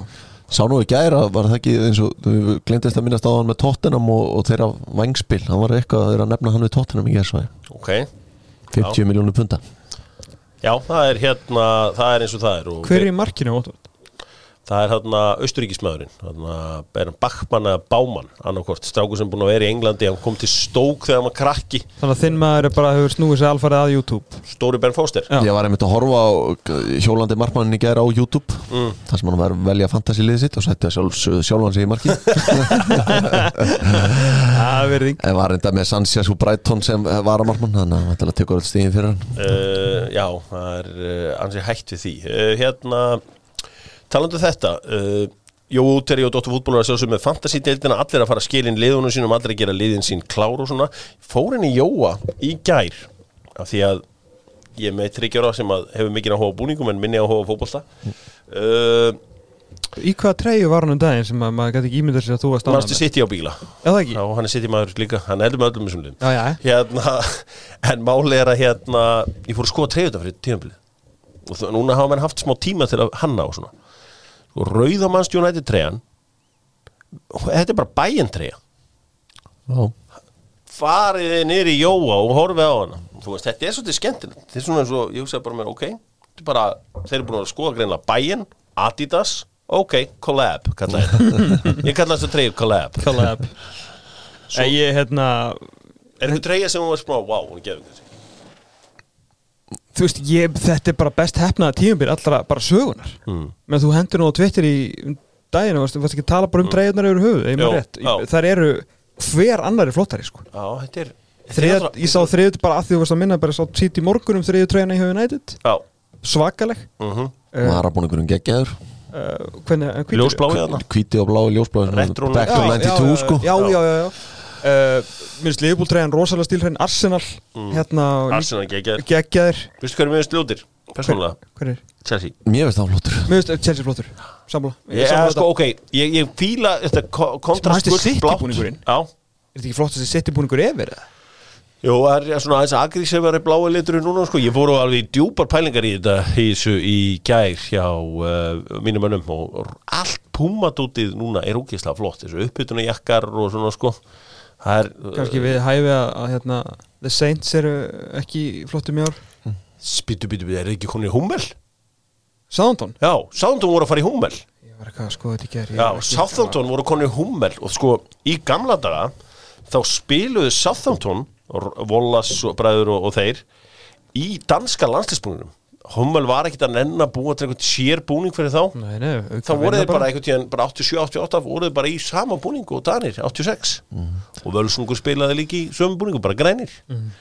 Sá nú í gæra, var það ekki eins og við glemtist að minnast á hann með Tottenham og, og þeirra vangspil, hann var eitthvað að þeirra nefna hann við Tottenham í gærsvæði ok. 50 miljónu punta Já, það er hérna, það er eins og það er og Hver er í markinu Watford? Það er hérna austuríkismæðurinn hérna, Bachmann eða Bámann annarkvort, strákur sem búin að vera í Englandi hann kom til Stók þegar hann var krakki. Þannig að þinn maður er bara hefur snúið sér alfarið að YouTube. Stóri Ben Foster. Já. Ég var einmitt að horfa á hjólandi markmannin í gæra á YouTube Mm. þar sem hann var að velja fantasiliðið sitt og setti sjálf, sjálfan sig í marki Það verði en var reynda með Sanchez og Brighton sem var að markmann þannig að hann tekur öll stíðin fyrir hann. Uh, Já, það er uh, talandu þetta uh, Jó, Terri og Dóttur fútbólar að sjá sem með fantasy-deildina allir að fara að skilin liðunum sínum allir að gera liðin sín klár og svona. Fór henni Jóa í gær af því að ég er með þryggjára sem að hefur mikið áhuga á búningum en minni áhuga á fótbolta. Uh, Í hvaða treyju var hann um daginn sem að maður gæti ekki ímyndað sér að þú varst ánægð Manstu með? City á bíla. Já, það ekki? Já, hann er City maður líka, hann heldur með öllum þessum liðum. Já, já, hérna, en máli er að hérna, ég fór að skoða treyjuta fyrir tímabilið. Og núna hafa menn haft smá tíma til að hanna og svona og Rauðamanns United treyjan þetta er bara bæinn treyja Já, farið þið niður í Jóa og horfið á hana. Veist, þetta er svolítið skemmtilegt. Þetta er svona eins og, ég hugsaði bara mér, ok þetta er bara, þeir eru búin að skoða greinlega bæinn Adidas, ok, collab kalla ég. Ég kalla þessu treyju collab. Collab. Svo... Ég, hérna, er þetta treyja sem var smá, wow, hún gefur þessi þú veist, ég, þetta er bara best hefnaða tímabil allra bara sögunar Mm. menn þú hendur nú á Twitter í um daginn og varst, varst ekki að tala bara um treyjunar yfir höfuð, ég Jó, maður rétt? já. þar eru hver annar er flottari sko. Já, þetta er Þriða, ég sá þriðut bara að því þú varst að minna bara sá títt í morgun um þriðju treyjuna í höfu United. Já, svakaleg. Mhm. Uh, varabúningurinn geggjaður. uh, hvernig, uh, hvítur- Ljósblái. Þarna Hvíti og blái ljósblái Retro- Back to Já, 92 sko. já, já, já, já. Uh, minnst liðbúltreyjan rosalega stílhrein Arsenal hérna Mm. Arsenal geggjaður. geggjaður Vistu hverju minnst ljótir? Persónulega, hver er? Chelsea Mér veist það flottur Mér veist Chelsea flottur sammála Ég, er, sko, ok, ég, ég fíla þetta ko- kontrast Sem hæsti gult blátt. Er þetta ekki flott þessi settibúningur yfir? eða? jú, það er svona aðeins agrísefari blái liturinn núna, sko Ég á alveg í djúpar pælingar í þetta í, þessu, í gær hjá uh, mínum önnum og allt púmadútið núna er ógeðslega flott þessu uppbytuna jakkar og svona, sko er uh, Kanski við hæfi að, að hérna, The Saints eru ekki flottum í ár. Spýtu, býtu, býtu, er það ekki konið í Hummel? Southampton Já, Southampton voru að fara í Hummel. Ég var eitthvað að skoða þetta í gerð Já, Southampton voru konið í Hummel. Og sko, í gamla daga þá spiluðu Southampton Volas bræður og, og þeir í danska landslisbúninum Hummel var ekkit að nenn að búa til einhvern sér búning fyrir þá. Nei, nei, þá voru þeir bara einhvern tíðan bara 87-88 voru þeir bara í sama búningu og Danir 86 og Völsungur spilaði líki í sömu búningu, bara grænir. Mm.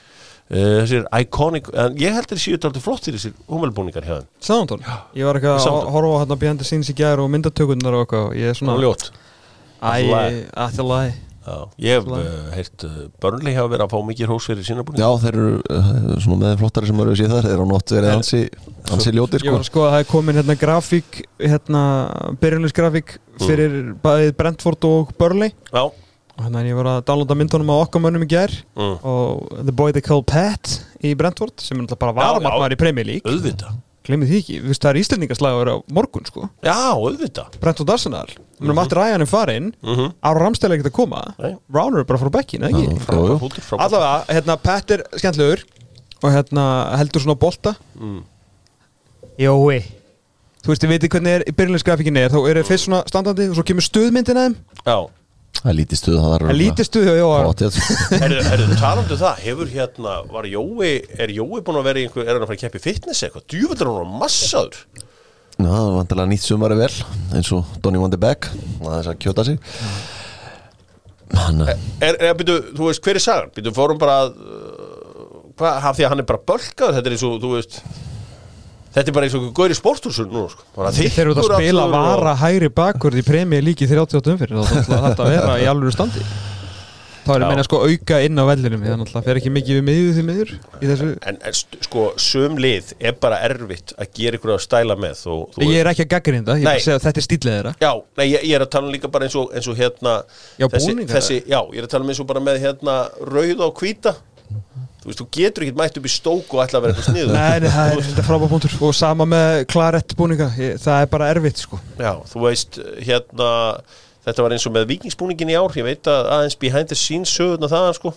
þessir iconic en ég held þeir séu þetta alltaf flottir þessir Hummel búningar hjá þeim. Southampton Ég var eitthvað að horfa hérna behind the scenes í gerð og myndatökurnar og eitthvað Ég er svona og Æ, Allt alltaf lagi Já, ég hef uh, heyrt uh, Burnley hafa verið að fá mikið hrós fyrir sína búning Já, þeir eru uh, svona með flottari sem eru séð þar. Þeir eru nótt verið ansi, ansi ljótir Ég sko. var að skoða að það er komin hérna grafík hérna, byrjunleisgrafík fyrir bæðið Brentford og Burnley. Já, og hérna ég var að downloada myndunum á okkar mönnum í gær mm. og The Boy They Call Pat í Brentford sem er náttúrulega bara varamarkmaður í Premier League. Auðvitað glemir því ekki, það er íslendingaslagur á morgun sko, Já, auðvitað. Brentford Arsenal. Við erum aftur ræðan er farinn mm -hmm. Ára Ramstæla ekkert að koma. Nei. Rauner er bara frá bekkin, ekki? Allavega, hérna, Pat er skemmtlegur og hérna heldur svona bolta. Mm. Jói. Þú veist, þið veitir hvernig er, byrjulegsgrafikin er. Þá eru þeir fyrst svona standandi og svo kemur stuðmyndin að þeim. Já, Það er lítið stuð Það Það er lítið stuð Jóa Jóa herru, herru, talandu það. Hefur hérna, var Jói Er Jói búin að vera í einhver, er hann að fara að keppi fitness eitthvað? Djúvöldur hann var massaður? Já, það var vantilega nýtt sumari vel eins og Donny van de Beek Það er að kjóta sig. Hann er Er, er, byrju, þú veist, hver er sagan? Byrju, fórum bara að uh, Hvað, haf því að hann er bara bölkaður Þetta er eins og, þú veist Þetta er bara eins og góður í sporthúsun nú, sko. Þeir eru að spila og- vara hægri bakvörð í premjör líki 38 umfyrir þá ætla þetta að vera í alvöru standi. Þá er meina sko auka inn á vellinum. Þannig að það fer ekki mikið við miðju því miður þessu. En, en sko, sum lið er bara erfitt að gera ykkur að stæla með og, þú Ég er ekki að gaggrinda, ég er að segja að þetta er stílið þeirra. Já, nei, ég, ég er að tala um líka bara eins og, eins og hérna Já, þessi, þessi, Já, ég er að tala um eins og bara með hérna rauð og hvíta Þú veist, þú getur ekkert mætt upp í stók og ætla að vera eitthvað sniður Nei, það er þetta frábæð punktur. Og sama með klarett búninga. Það er bara erfitt sko. Já, þú veist, hérna þetta var eins og með vikingsbúningin í ár. Ég veit að aðeins behind the scenes sögurna það, sko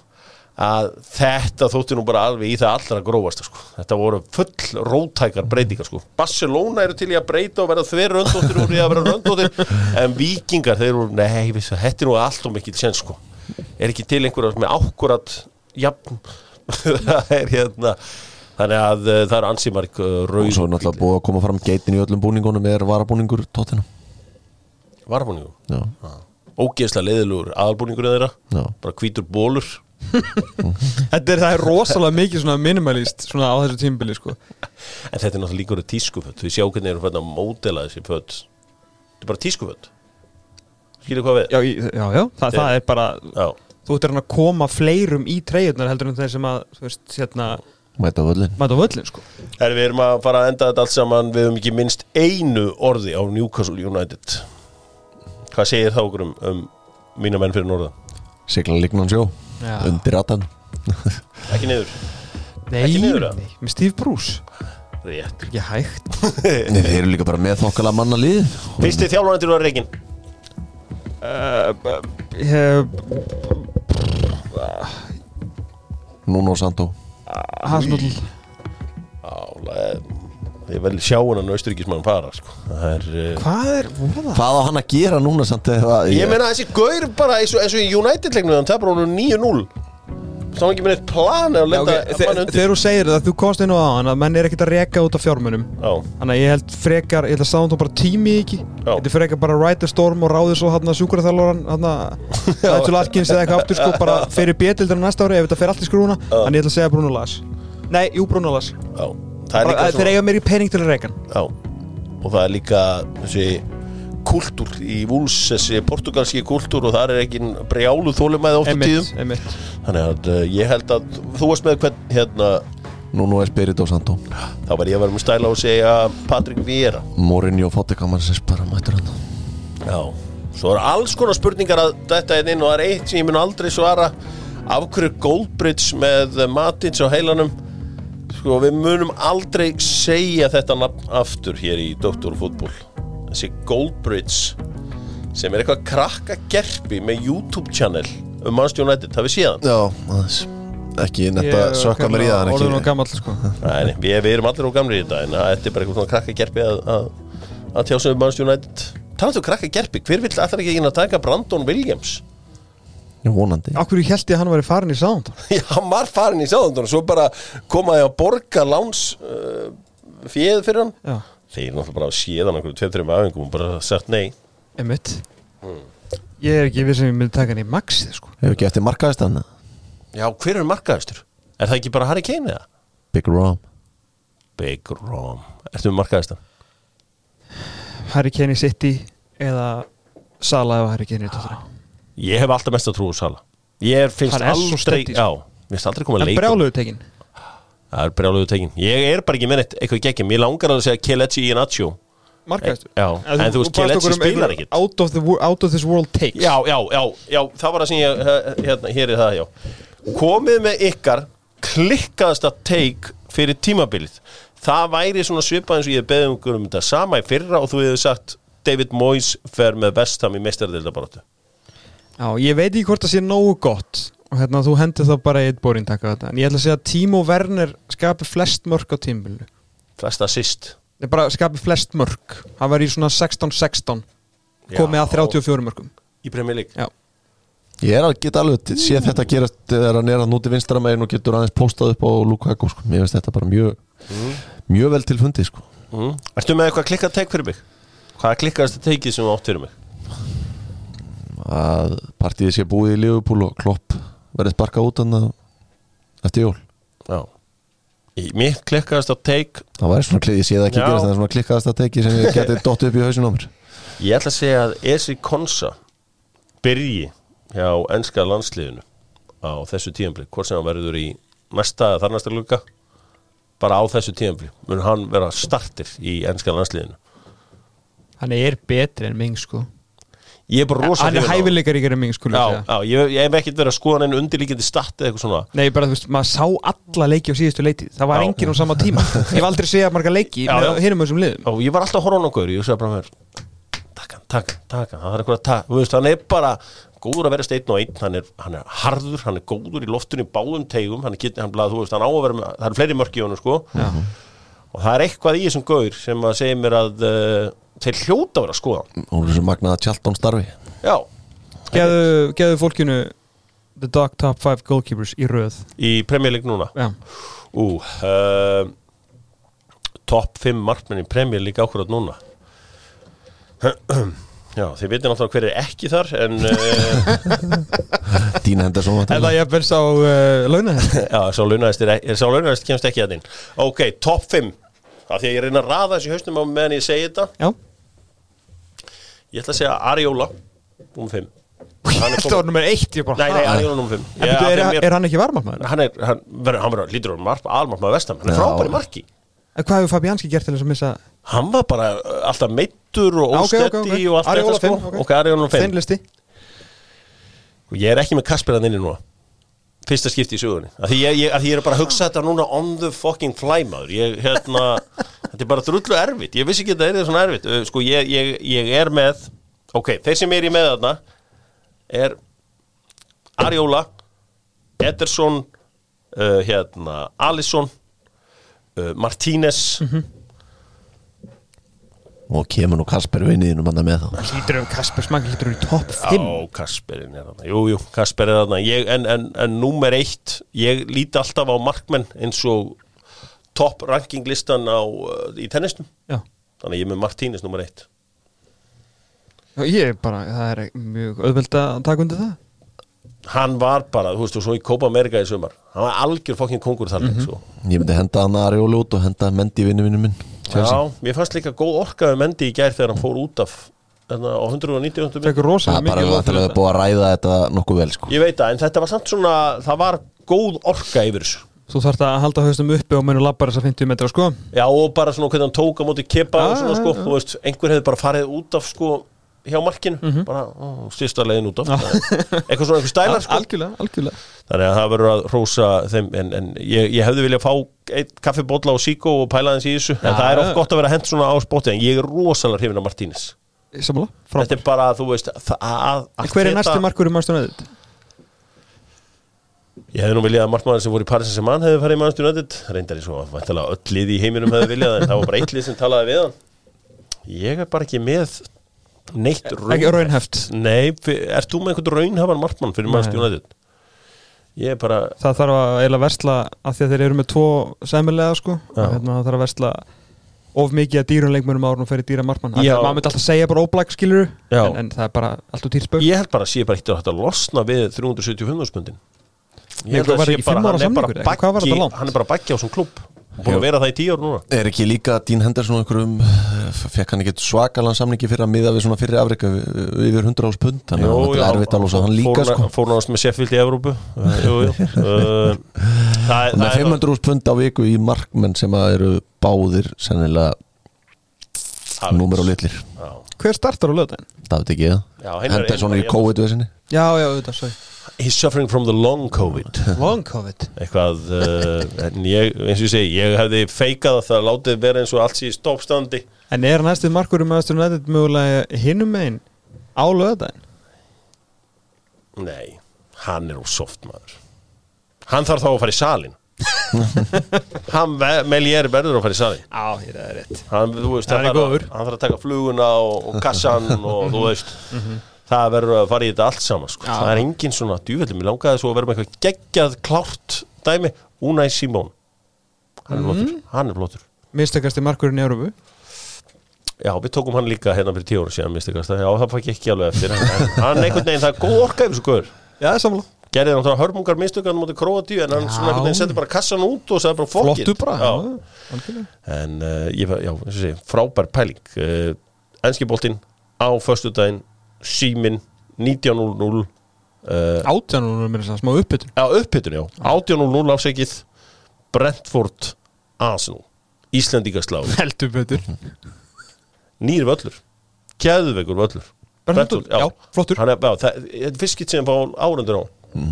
að þetta þótti nú bara alveg í það allra grófasta sko. þetta voru full rótækar breytingar sko. Barcelona eru til í að breyta og verða þver röndóttir úr í að vera röndóttir en vikingar, þeir eru, nei, þetta er nú allt og mikill sen sko. Er ekki til einhverja með ákkurat jafn það er hérna þannig að uh, það er ansimark Og rauð svo er náttúrulega búið að koma fram geitin í öllum búningunum er varabúningur tóttina varfóningu Já, ógeðslega leiðilugur aðalbúningur þeirra já. bara hvítur bólur Þetta er, það er rosalega mikið svona minimalist svona á þessu tímbili sko. En þetta er náttúrulega líka orðið tískuföld þú sjá hvernig eru fætt að módela þessi föld þetta er bara tískuföld skilur hvað við? Já, já, já það, það er bara Já. Þú ert að koma fleirum í treyjurnar heldur en þeir sem að veist, hérna, Mæta völlin Mæta völlin sko. Herri, við erum að fara að enda þetta allt saman. Við höfum ekki minnst einu orði á Newcastle United. Hvað segir þá okkur um, um mína menn fyrir norða? Sigla lignan sjó. Já. Undir ratan. Ekki niður, Nei, Ekki niður, nei, með Steve Bruce. Rétt. Ekki hægt. Nei, þeir eru líka bara með þokkala manna lið. Fyrsti þjálfanatur var Reykján Ég hef Núna og Sandó Hasnúll Álega Ég vel sjá hennan austuríkismann fara sko. Það er Hvað er voða? Hvað á hann að gera núna samt eða Ég meina þessi gaur bara eins og, í United-leiknum Þannig tapar honum 9-0 Var ekki með eitt plan að lenda okay. mann undir? þegar þú segir það, þú komst inn á aðan að menn er ekkert að reka út af fjármunum. Já, Þannig að ég held frekar, ég held að sáðum bara tími ekki. Ég held frekar bara ride the storm og ráði svo hann að sjúkraþjálfóran hann að Nigel Atkins eða eitthvað aftur sko bara fyrir bétildur næsta ári ef þetta fer allt í skrúna Þannig ég ætla að segja Bruno Lars. Nei, jú Bruno Lars. Bara, Þeir eiga meiri pening til að reka Og það er líka þessi kultúr í Vúls þessi portugalski kultúr og það er ekki brjálu þólumæði oft á tíðum. Einmitt, einmitt Þannig að uh, ég held að þú varst með hvern hérna Núna er Spirit og Sandó þá var ég að vera með stæla og segja Patrik Viera Morinni og Fótikamann sem bara mætur hann. Já Svo er alls konar spurningar að þetta er inn og það er eitt sem ég mun aldrei svara. Af hverju Goldbridge með Matins á heilanum? Sko við munum aldrei segja þetta aftur hér í Doktorfútból þessi Goldbridge sem er eitthvað krakka gerpi með YouTube channel um Manchester United, það við séðan Já, aðeins. Ekki netta sökka mér í það en Orðin og gamall sko. Nei, við, við erum allir á gamri í þetta en þetta er bara eitthvað krakka gerpi að, að, að tjá sig um Manchester United. Talandi um krakka gerpi, hver vill alltaf ekki að taka Brandon Williams? Vonandi. Akkur ég held ég að hann væri farin í sáðum Já, hann var farin í sáðundun og svo bara komaði að borga láns uh, fjöð fyrir hann. Já, Þeir náttúrulega bara séðan einhverju tveim-tveim afengum og bara sagt nei. Einmitt. Ég er ekki við sem ég myndi taka hann í maxið sko. Hefur ekki eftir markaðist hann? Já, hver er markaðistur? Er það ekki bara Harry Kane eða? Big Rom. Big Rom. Ertu með markaðistan? Harry Kane í City eða Sala eða Harry Kane í Tottenham? Ég hef alltaf mest að trúa Sala Ég finnst Hann er svo aldrei steady, sko. Já, mér finnst aldrei koma En leikur brjáluðu tekin Það er brjáluðu tekin. Ég er bara ekki með neitt eitthvað geggjum. Ég langar að segja Kelechi í Nacho. Markaðistur Já, en þú veist, Kelechi spilar ekkit out, out of this world takes. Já, já, já, já, það var það sem ég hérna, hér er það, já. Komið með ykkar klikkaðasta take fyrir tímabilið. Það væri svona svipað eins og ég beðið um um þetta sama í fyrra og þú hefði sagt David Moyes fer með vestam í meistaradeildabaratu Já, ég veit ekki hvort það sé nógu gott og hérna þú hendur þá bara eitt borin taka þetta. En ég ætla að segja að Timo Werner skapi flest mörg á tímbilinu Flest assist. Það er bara skapi flest mörg hann var í svona 16-16 komið að 34 mörgum Í Já, Ég er að geta alveg sé þetta gerast þegar hann er að núti vinstra megin og getur aðeins postað upp á Lukaku sko. Mér finnst þetta bara mjög mjög vel til fundi sko. mm. Ertu með eitthvað klikkað take fyrir mig? Hvað er klikkaðasta takeið sem átt fyrir mig? að partíið sé búið í Liverpool og Klopp verið sparkað út hann eftir jól. Já. Í Mitt klikkaðasta take. Það væri svona klið, ég sé það ekki Já. gerast það er svona klikkaðasta teki sem ég geti dottu upp í hausinu á mér. Ég ætla að segja að Esi Konsa byrji hjá ennska landsliðinu á þessu tíðanbli hvort sem hann verður í næsta eða þar næsta luka bara á þessu tíðanbli mun hann vera startir í ennska landsliðinu. Hann er betri en Ming sko Ég er bara rosa Hann er hæfileikar ykkur en Ming Já, já, ég, ég hef ekkert verið að skoða hann undirlíkjandi statt eða eitthvað svona. Nei, bara þú veist, maður sá alla leiki á síðustu leiti. Það var Já. enginn á sama tíma. Ég hef aldrei segjað marga leiki Já, já. hinum þessum liðum. Og ég var alltaf að horfa á nokkuður ég sagði bara mér takk hann, takk hann, takk hann það er eitthvað að takk, þú veist, hann er bara góður að vera steinn og einn, hann er, hann er harður hann er góður í loftinu í báðum tegum hann er, get- hann, blað, veist, hann er er sem þeir hljóta vera að skoða og þessu magnaða Tjalton starfi. Já, Geðu, geðu fólkinu The Dog Top 5 Goalkeepers í röð. Í Premier League núna? Já, ú, uh, top 5 markmenn í Premier League ákvörðat núna. Já, þið veitir náttúrulega hver er ekki þar en uh, Dín Henderson en það ég bens á uh, launahest Já, sá launaðist, er, er, sá launaðist kemst ekki að þinn. Ok, top 5 Af því að ég reyna að raða þessi hausnum á meðan ég segi þetta. Já, Ég ætla að segja Ariola Númer 5 Hann er Þetta var nummer eitt ég bara, Nei, nei, er nummer 5 En byrju, er, er hann ekki varmarmaður? Hann er, hann hann verður, lítur um almark með vestam. Hann er frábæri marki. En hvað hefur Fabianski gert til þess að missa Hann var bara uh, alltaf meittur og Já, ok, ok, óstetti ok. og allt Ariola þetta sko ok. Ariola 5 þinn listi? Og ég er ekki með Kasper hann inni núna Fyrsta skipti í sögunni. Að því ég, ég, að því ég er bara að hugsa þetta núna on the fucking fly maður. Ég, hérna, þetta er bara drullu erfitt. Ég vissi ekki að þetta er svona erfitt. Sko, ég, ég, er með Ok, þeir sem er í með þarna Er Ariola Ederson uh, Hérna, Alisson uh, Martínez og kemur nú Kasper vinniðinum hann með þá. Lítur um Kasper Smang lítur um í topp 5 Já, Kasperin er þarna. Jú, jú, Kasper er þarna. Ég, En, en, en númer eitt Ég líti alltaf á markmenn eins og Top ranking listan á, uh, Í tennistum Já. Þannig að ég er með Martínez númer eitt. Já, Ég er bara, það er mjög auðveld að taka undir það. Hann var bara, þú veist, og svo í Copa America í sumar. Hann var algjör fokkin kongur þar mm sko. ég myndi henda hann Arjóli út og henda Mendi vinnu vinnu minn. Já, mér fannst líka góð orkaði Mendi í gær þegar hann fór út af þarna, á 190 Fekk það er bara fyrir vantilega þetta. búið að ræða þetta nokkuð vel sko. Ég veit það, en þetta var samt svona Það var góð orka yfir þessu Þú þarft að halda haustum uppi og munu labbar þessa 50 metra sko Já, og bara svona hvernig hann tók á móti kepa og Já, svona sko, já. þú veist, einhver hefði bara farið út af sko hjá markinu, Mhm. bara ó, styrsta leiðin út af, eitthvað svona einhver stælar sko, Algjörlega, algjörlega. Þannig að það verður að rósa þeim, en, en ég, ég hefði viljað fá eitt kaffibólla og síkó og pæla þess í þessu, en Já, það er oft gott að vera hent svona á spotti, en ég er rosalega hrifin af Martínis Sammála, þetta er bara, þú veist, að, allt Hver er næsti markur í United? Ég hefði nú viljað að markmaður sem voru í Paris sem mann hefði farið í United. Reyndar í svo að öll lið í heiminum hefði viljað en það var bara eitt lið sem talaði við hann. Ég er bara ekki með neitt raun Ekki raunheft Nei, ert þú með einhvern raunhafan markmann fyrir Nei. United? Ég er bara Það þarf að eiginlega versla af því að þeir eru með tvo sæmilega sko hérna það þarf að versla of mikið að dýrum leikmönum árun og fyrir dýra markmann maður myndi alltaf segja bara óblæk skilur Já. en, en það er bara alltaf týrspögg Ég held bara að sé bara eitt að losna við 375 spundin Nei, hvað var í fimm ára samningur, eða? Hvað var þetta langt? Hann er bara baggi á svona klubb Búin að vera það í tíu ár núna. Er ekki líka Dean Henderson einhverjum fekk hann ekki svakalan samningi fyrir að miða við svona fyrir afrika yfir 100 ás pund þannig að þetta er erfitt að losa hann líka sko. Fór náðast með Sheffield í Evrópu. Uh, Jú, jú. Það með það er 500 ás pund á viku í markmenn sem að eru báðir sennilega númer og litlir. Hver startar á löðin? Það veit ekki ég Henderson Henry- í COVID-vesinni? Já, já, auðvitað, sorry. He's suffering from the long COVID. Long COVID? Eitthvað uh, En ég, eins og ég segi, ég hefði feikað að það látið vera eins og allt sé í stoppstandi. En er næstu markur í Manchester United mögulega hinum megin á löðin? Nei, hann er úr soft maður. Hann þarf þá að fara í salin Hann, ve- Melier verður að fara í salin Já, ég er það rétt. Hann, veist, Hann er góður. hann þarf að taka fluguna og, og kassan og þú veist. Það verður að fara í þetta allt saman sko. Það er engin svona djúvellum ég langaði svo að vera með eitthvað geggjað klárt dæmi, Unai Simón. Hann er flottur, hann er flottur. Mistakasti markurinn í Európu já, við tókum hann líka hérna fyrir tíu ára síðan mistikast, já, það fæk ekki alveg eftir. Hann einhvern veginn, það er góð orka yfir svo góður Já, sammála gerði náttúrulega hörmungar mistökan mútið Króatíu en hann svona einhvern veginn setti bara kassan út og sagði bara algjörlega. En uh, ég segi, frábær pæling. Uh, Enski boltinn á föstudaginn, símin 19.00 uh, Átjánunum er þess að smá uppbytun Já, upphittun, já. 18.00 afsækið Brentford Arsenal. Íslendingaslá Heldur betur. Nýr völlur. Kæðveikur völlur. Brentford, já, flottur. Þetta fiskit sem fá árandur á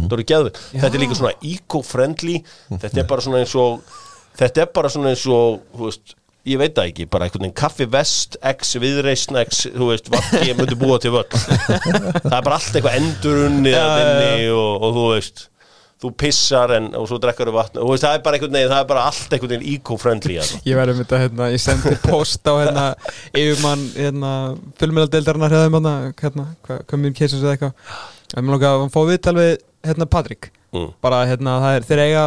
Eru geðveik Þetta er líka svona eco-friendly. Þetta er bara svona eins og Þetta er bara svona eins og veist, Ég veit það ekki, bara einhvern veginn kaffi vest X viðreisn X, þú veist Vakki, ég myndi búa til völl. Það er bara allt eitthvað endurunni inni og, og þú veist Þú pissar en, og svo drekkar þú vatn veist, Það er bara einhvern veginn, það er bara allt einhvern veginn eco-friendly hérna. Ég verði þetta, hérna, ég sendi post á hérna, yfirmann, hérna, fjölmjöladeildarinnar hefðum hérna, hérna, hvað, minn keisins eða eitthvað. En mér langar að fá viðtal við, hérna, Patrik. Mm. Bara, hérna, það er, þeir eiga,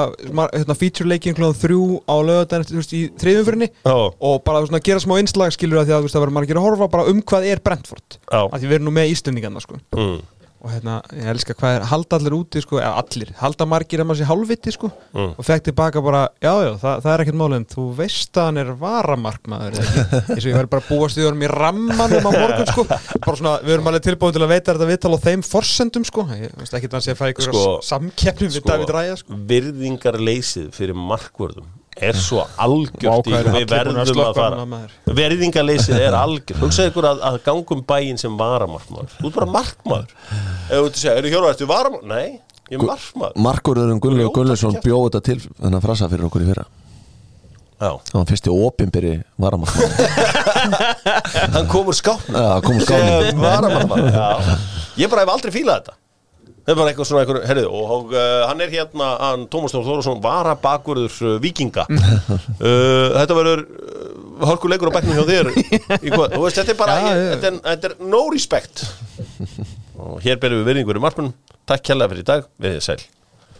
hérna, feature leikin klóðan þrjú á lögadaginn, þú veist, í þriðumfyrinni. Já, Og bara, svona, gera smá innslag, skilur að því að, það verður margir að horfa bara um hvað er Brentford. já Að því við erum nú með Íslendingarna, sko. mm. Og hérna, ég elska hvað er halda allir úti sko, eða allir, halda margir að maður sé hálfviti sko, Mm. og fekk tilbaka bara já, já, það, það er ekkert en þú veist að hann er varamarkmaður, eins og ég verður bara búast við honum í rammanum á morgun sko, bara svona, við erum alveg tilbúin til að veita þetta viðtal á þeim forsendum sko, ég veist ekki að hann sé að fæ ykkur Sko, sko, samkeppnum við David Ræja sko. virðingarleysið fyrir markvörðum er svo algjört Vá, í hvað eru við að verðum að fara. verðingarleysið er algjört. Hugsaðu ykkur að, að gangum bæinn sem varamarkmaður þú ert bara markmaður. Ef þú ert að segja, eru hjólar, ertu varamarkmaður? Nei, ég er markmaður. Markurðurinn Gunnlegu Gunnlaugsson Ljóta bjóð þetta til þennan frasa fyrir okkur í fyrra. Já, Það var fyrsti opinberi varamark hann komur skápna Já, það kom úr skápnum. Sem varamarkmaður. Já, ég bara hef aldrei fílað þetta Það er bara eitthvað svona eitthvað, herrið, og, uh, hann er hérna, hann, Tómas Þór Þórðarsson, varabakurður uh, vikinga. uh, þetta verður uh, hálkuleikur á bæknum hjá þér. Þú veist, þetta er bara, ég, já. þetta, er, þetta er no respect. og hér berum við virðingur í markmunum. Takk kærlega fyrir í dag, við þið sæl.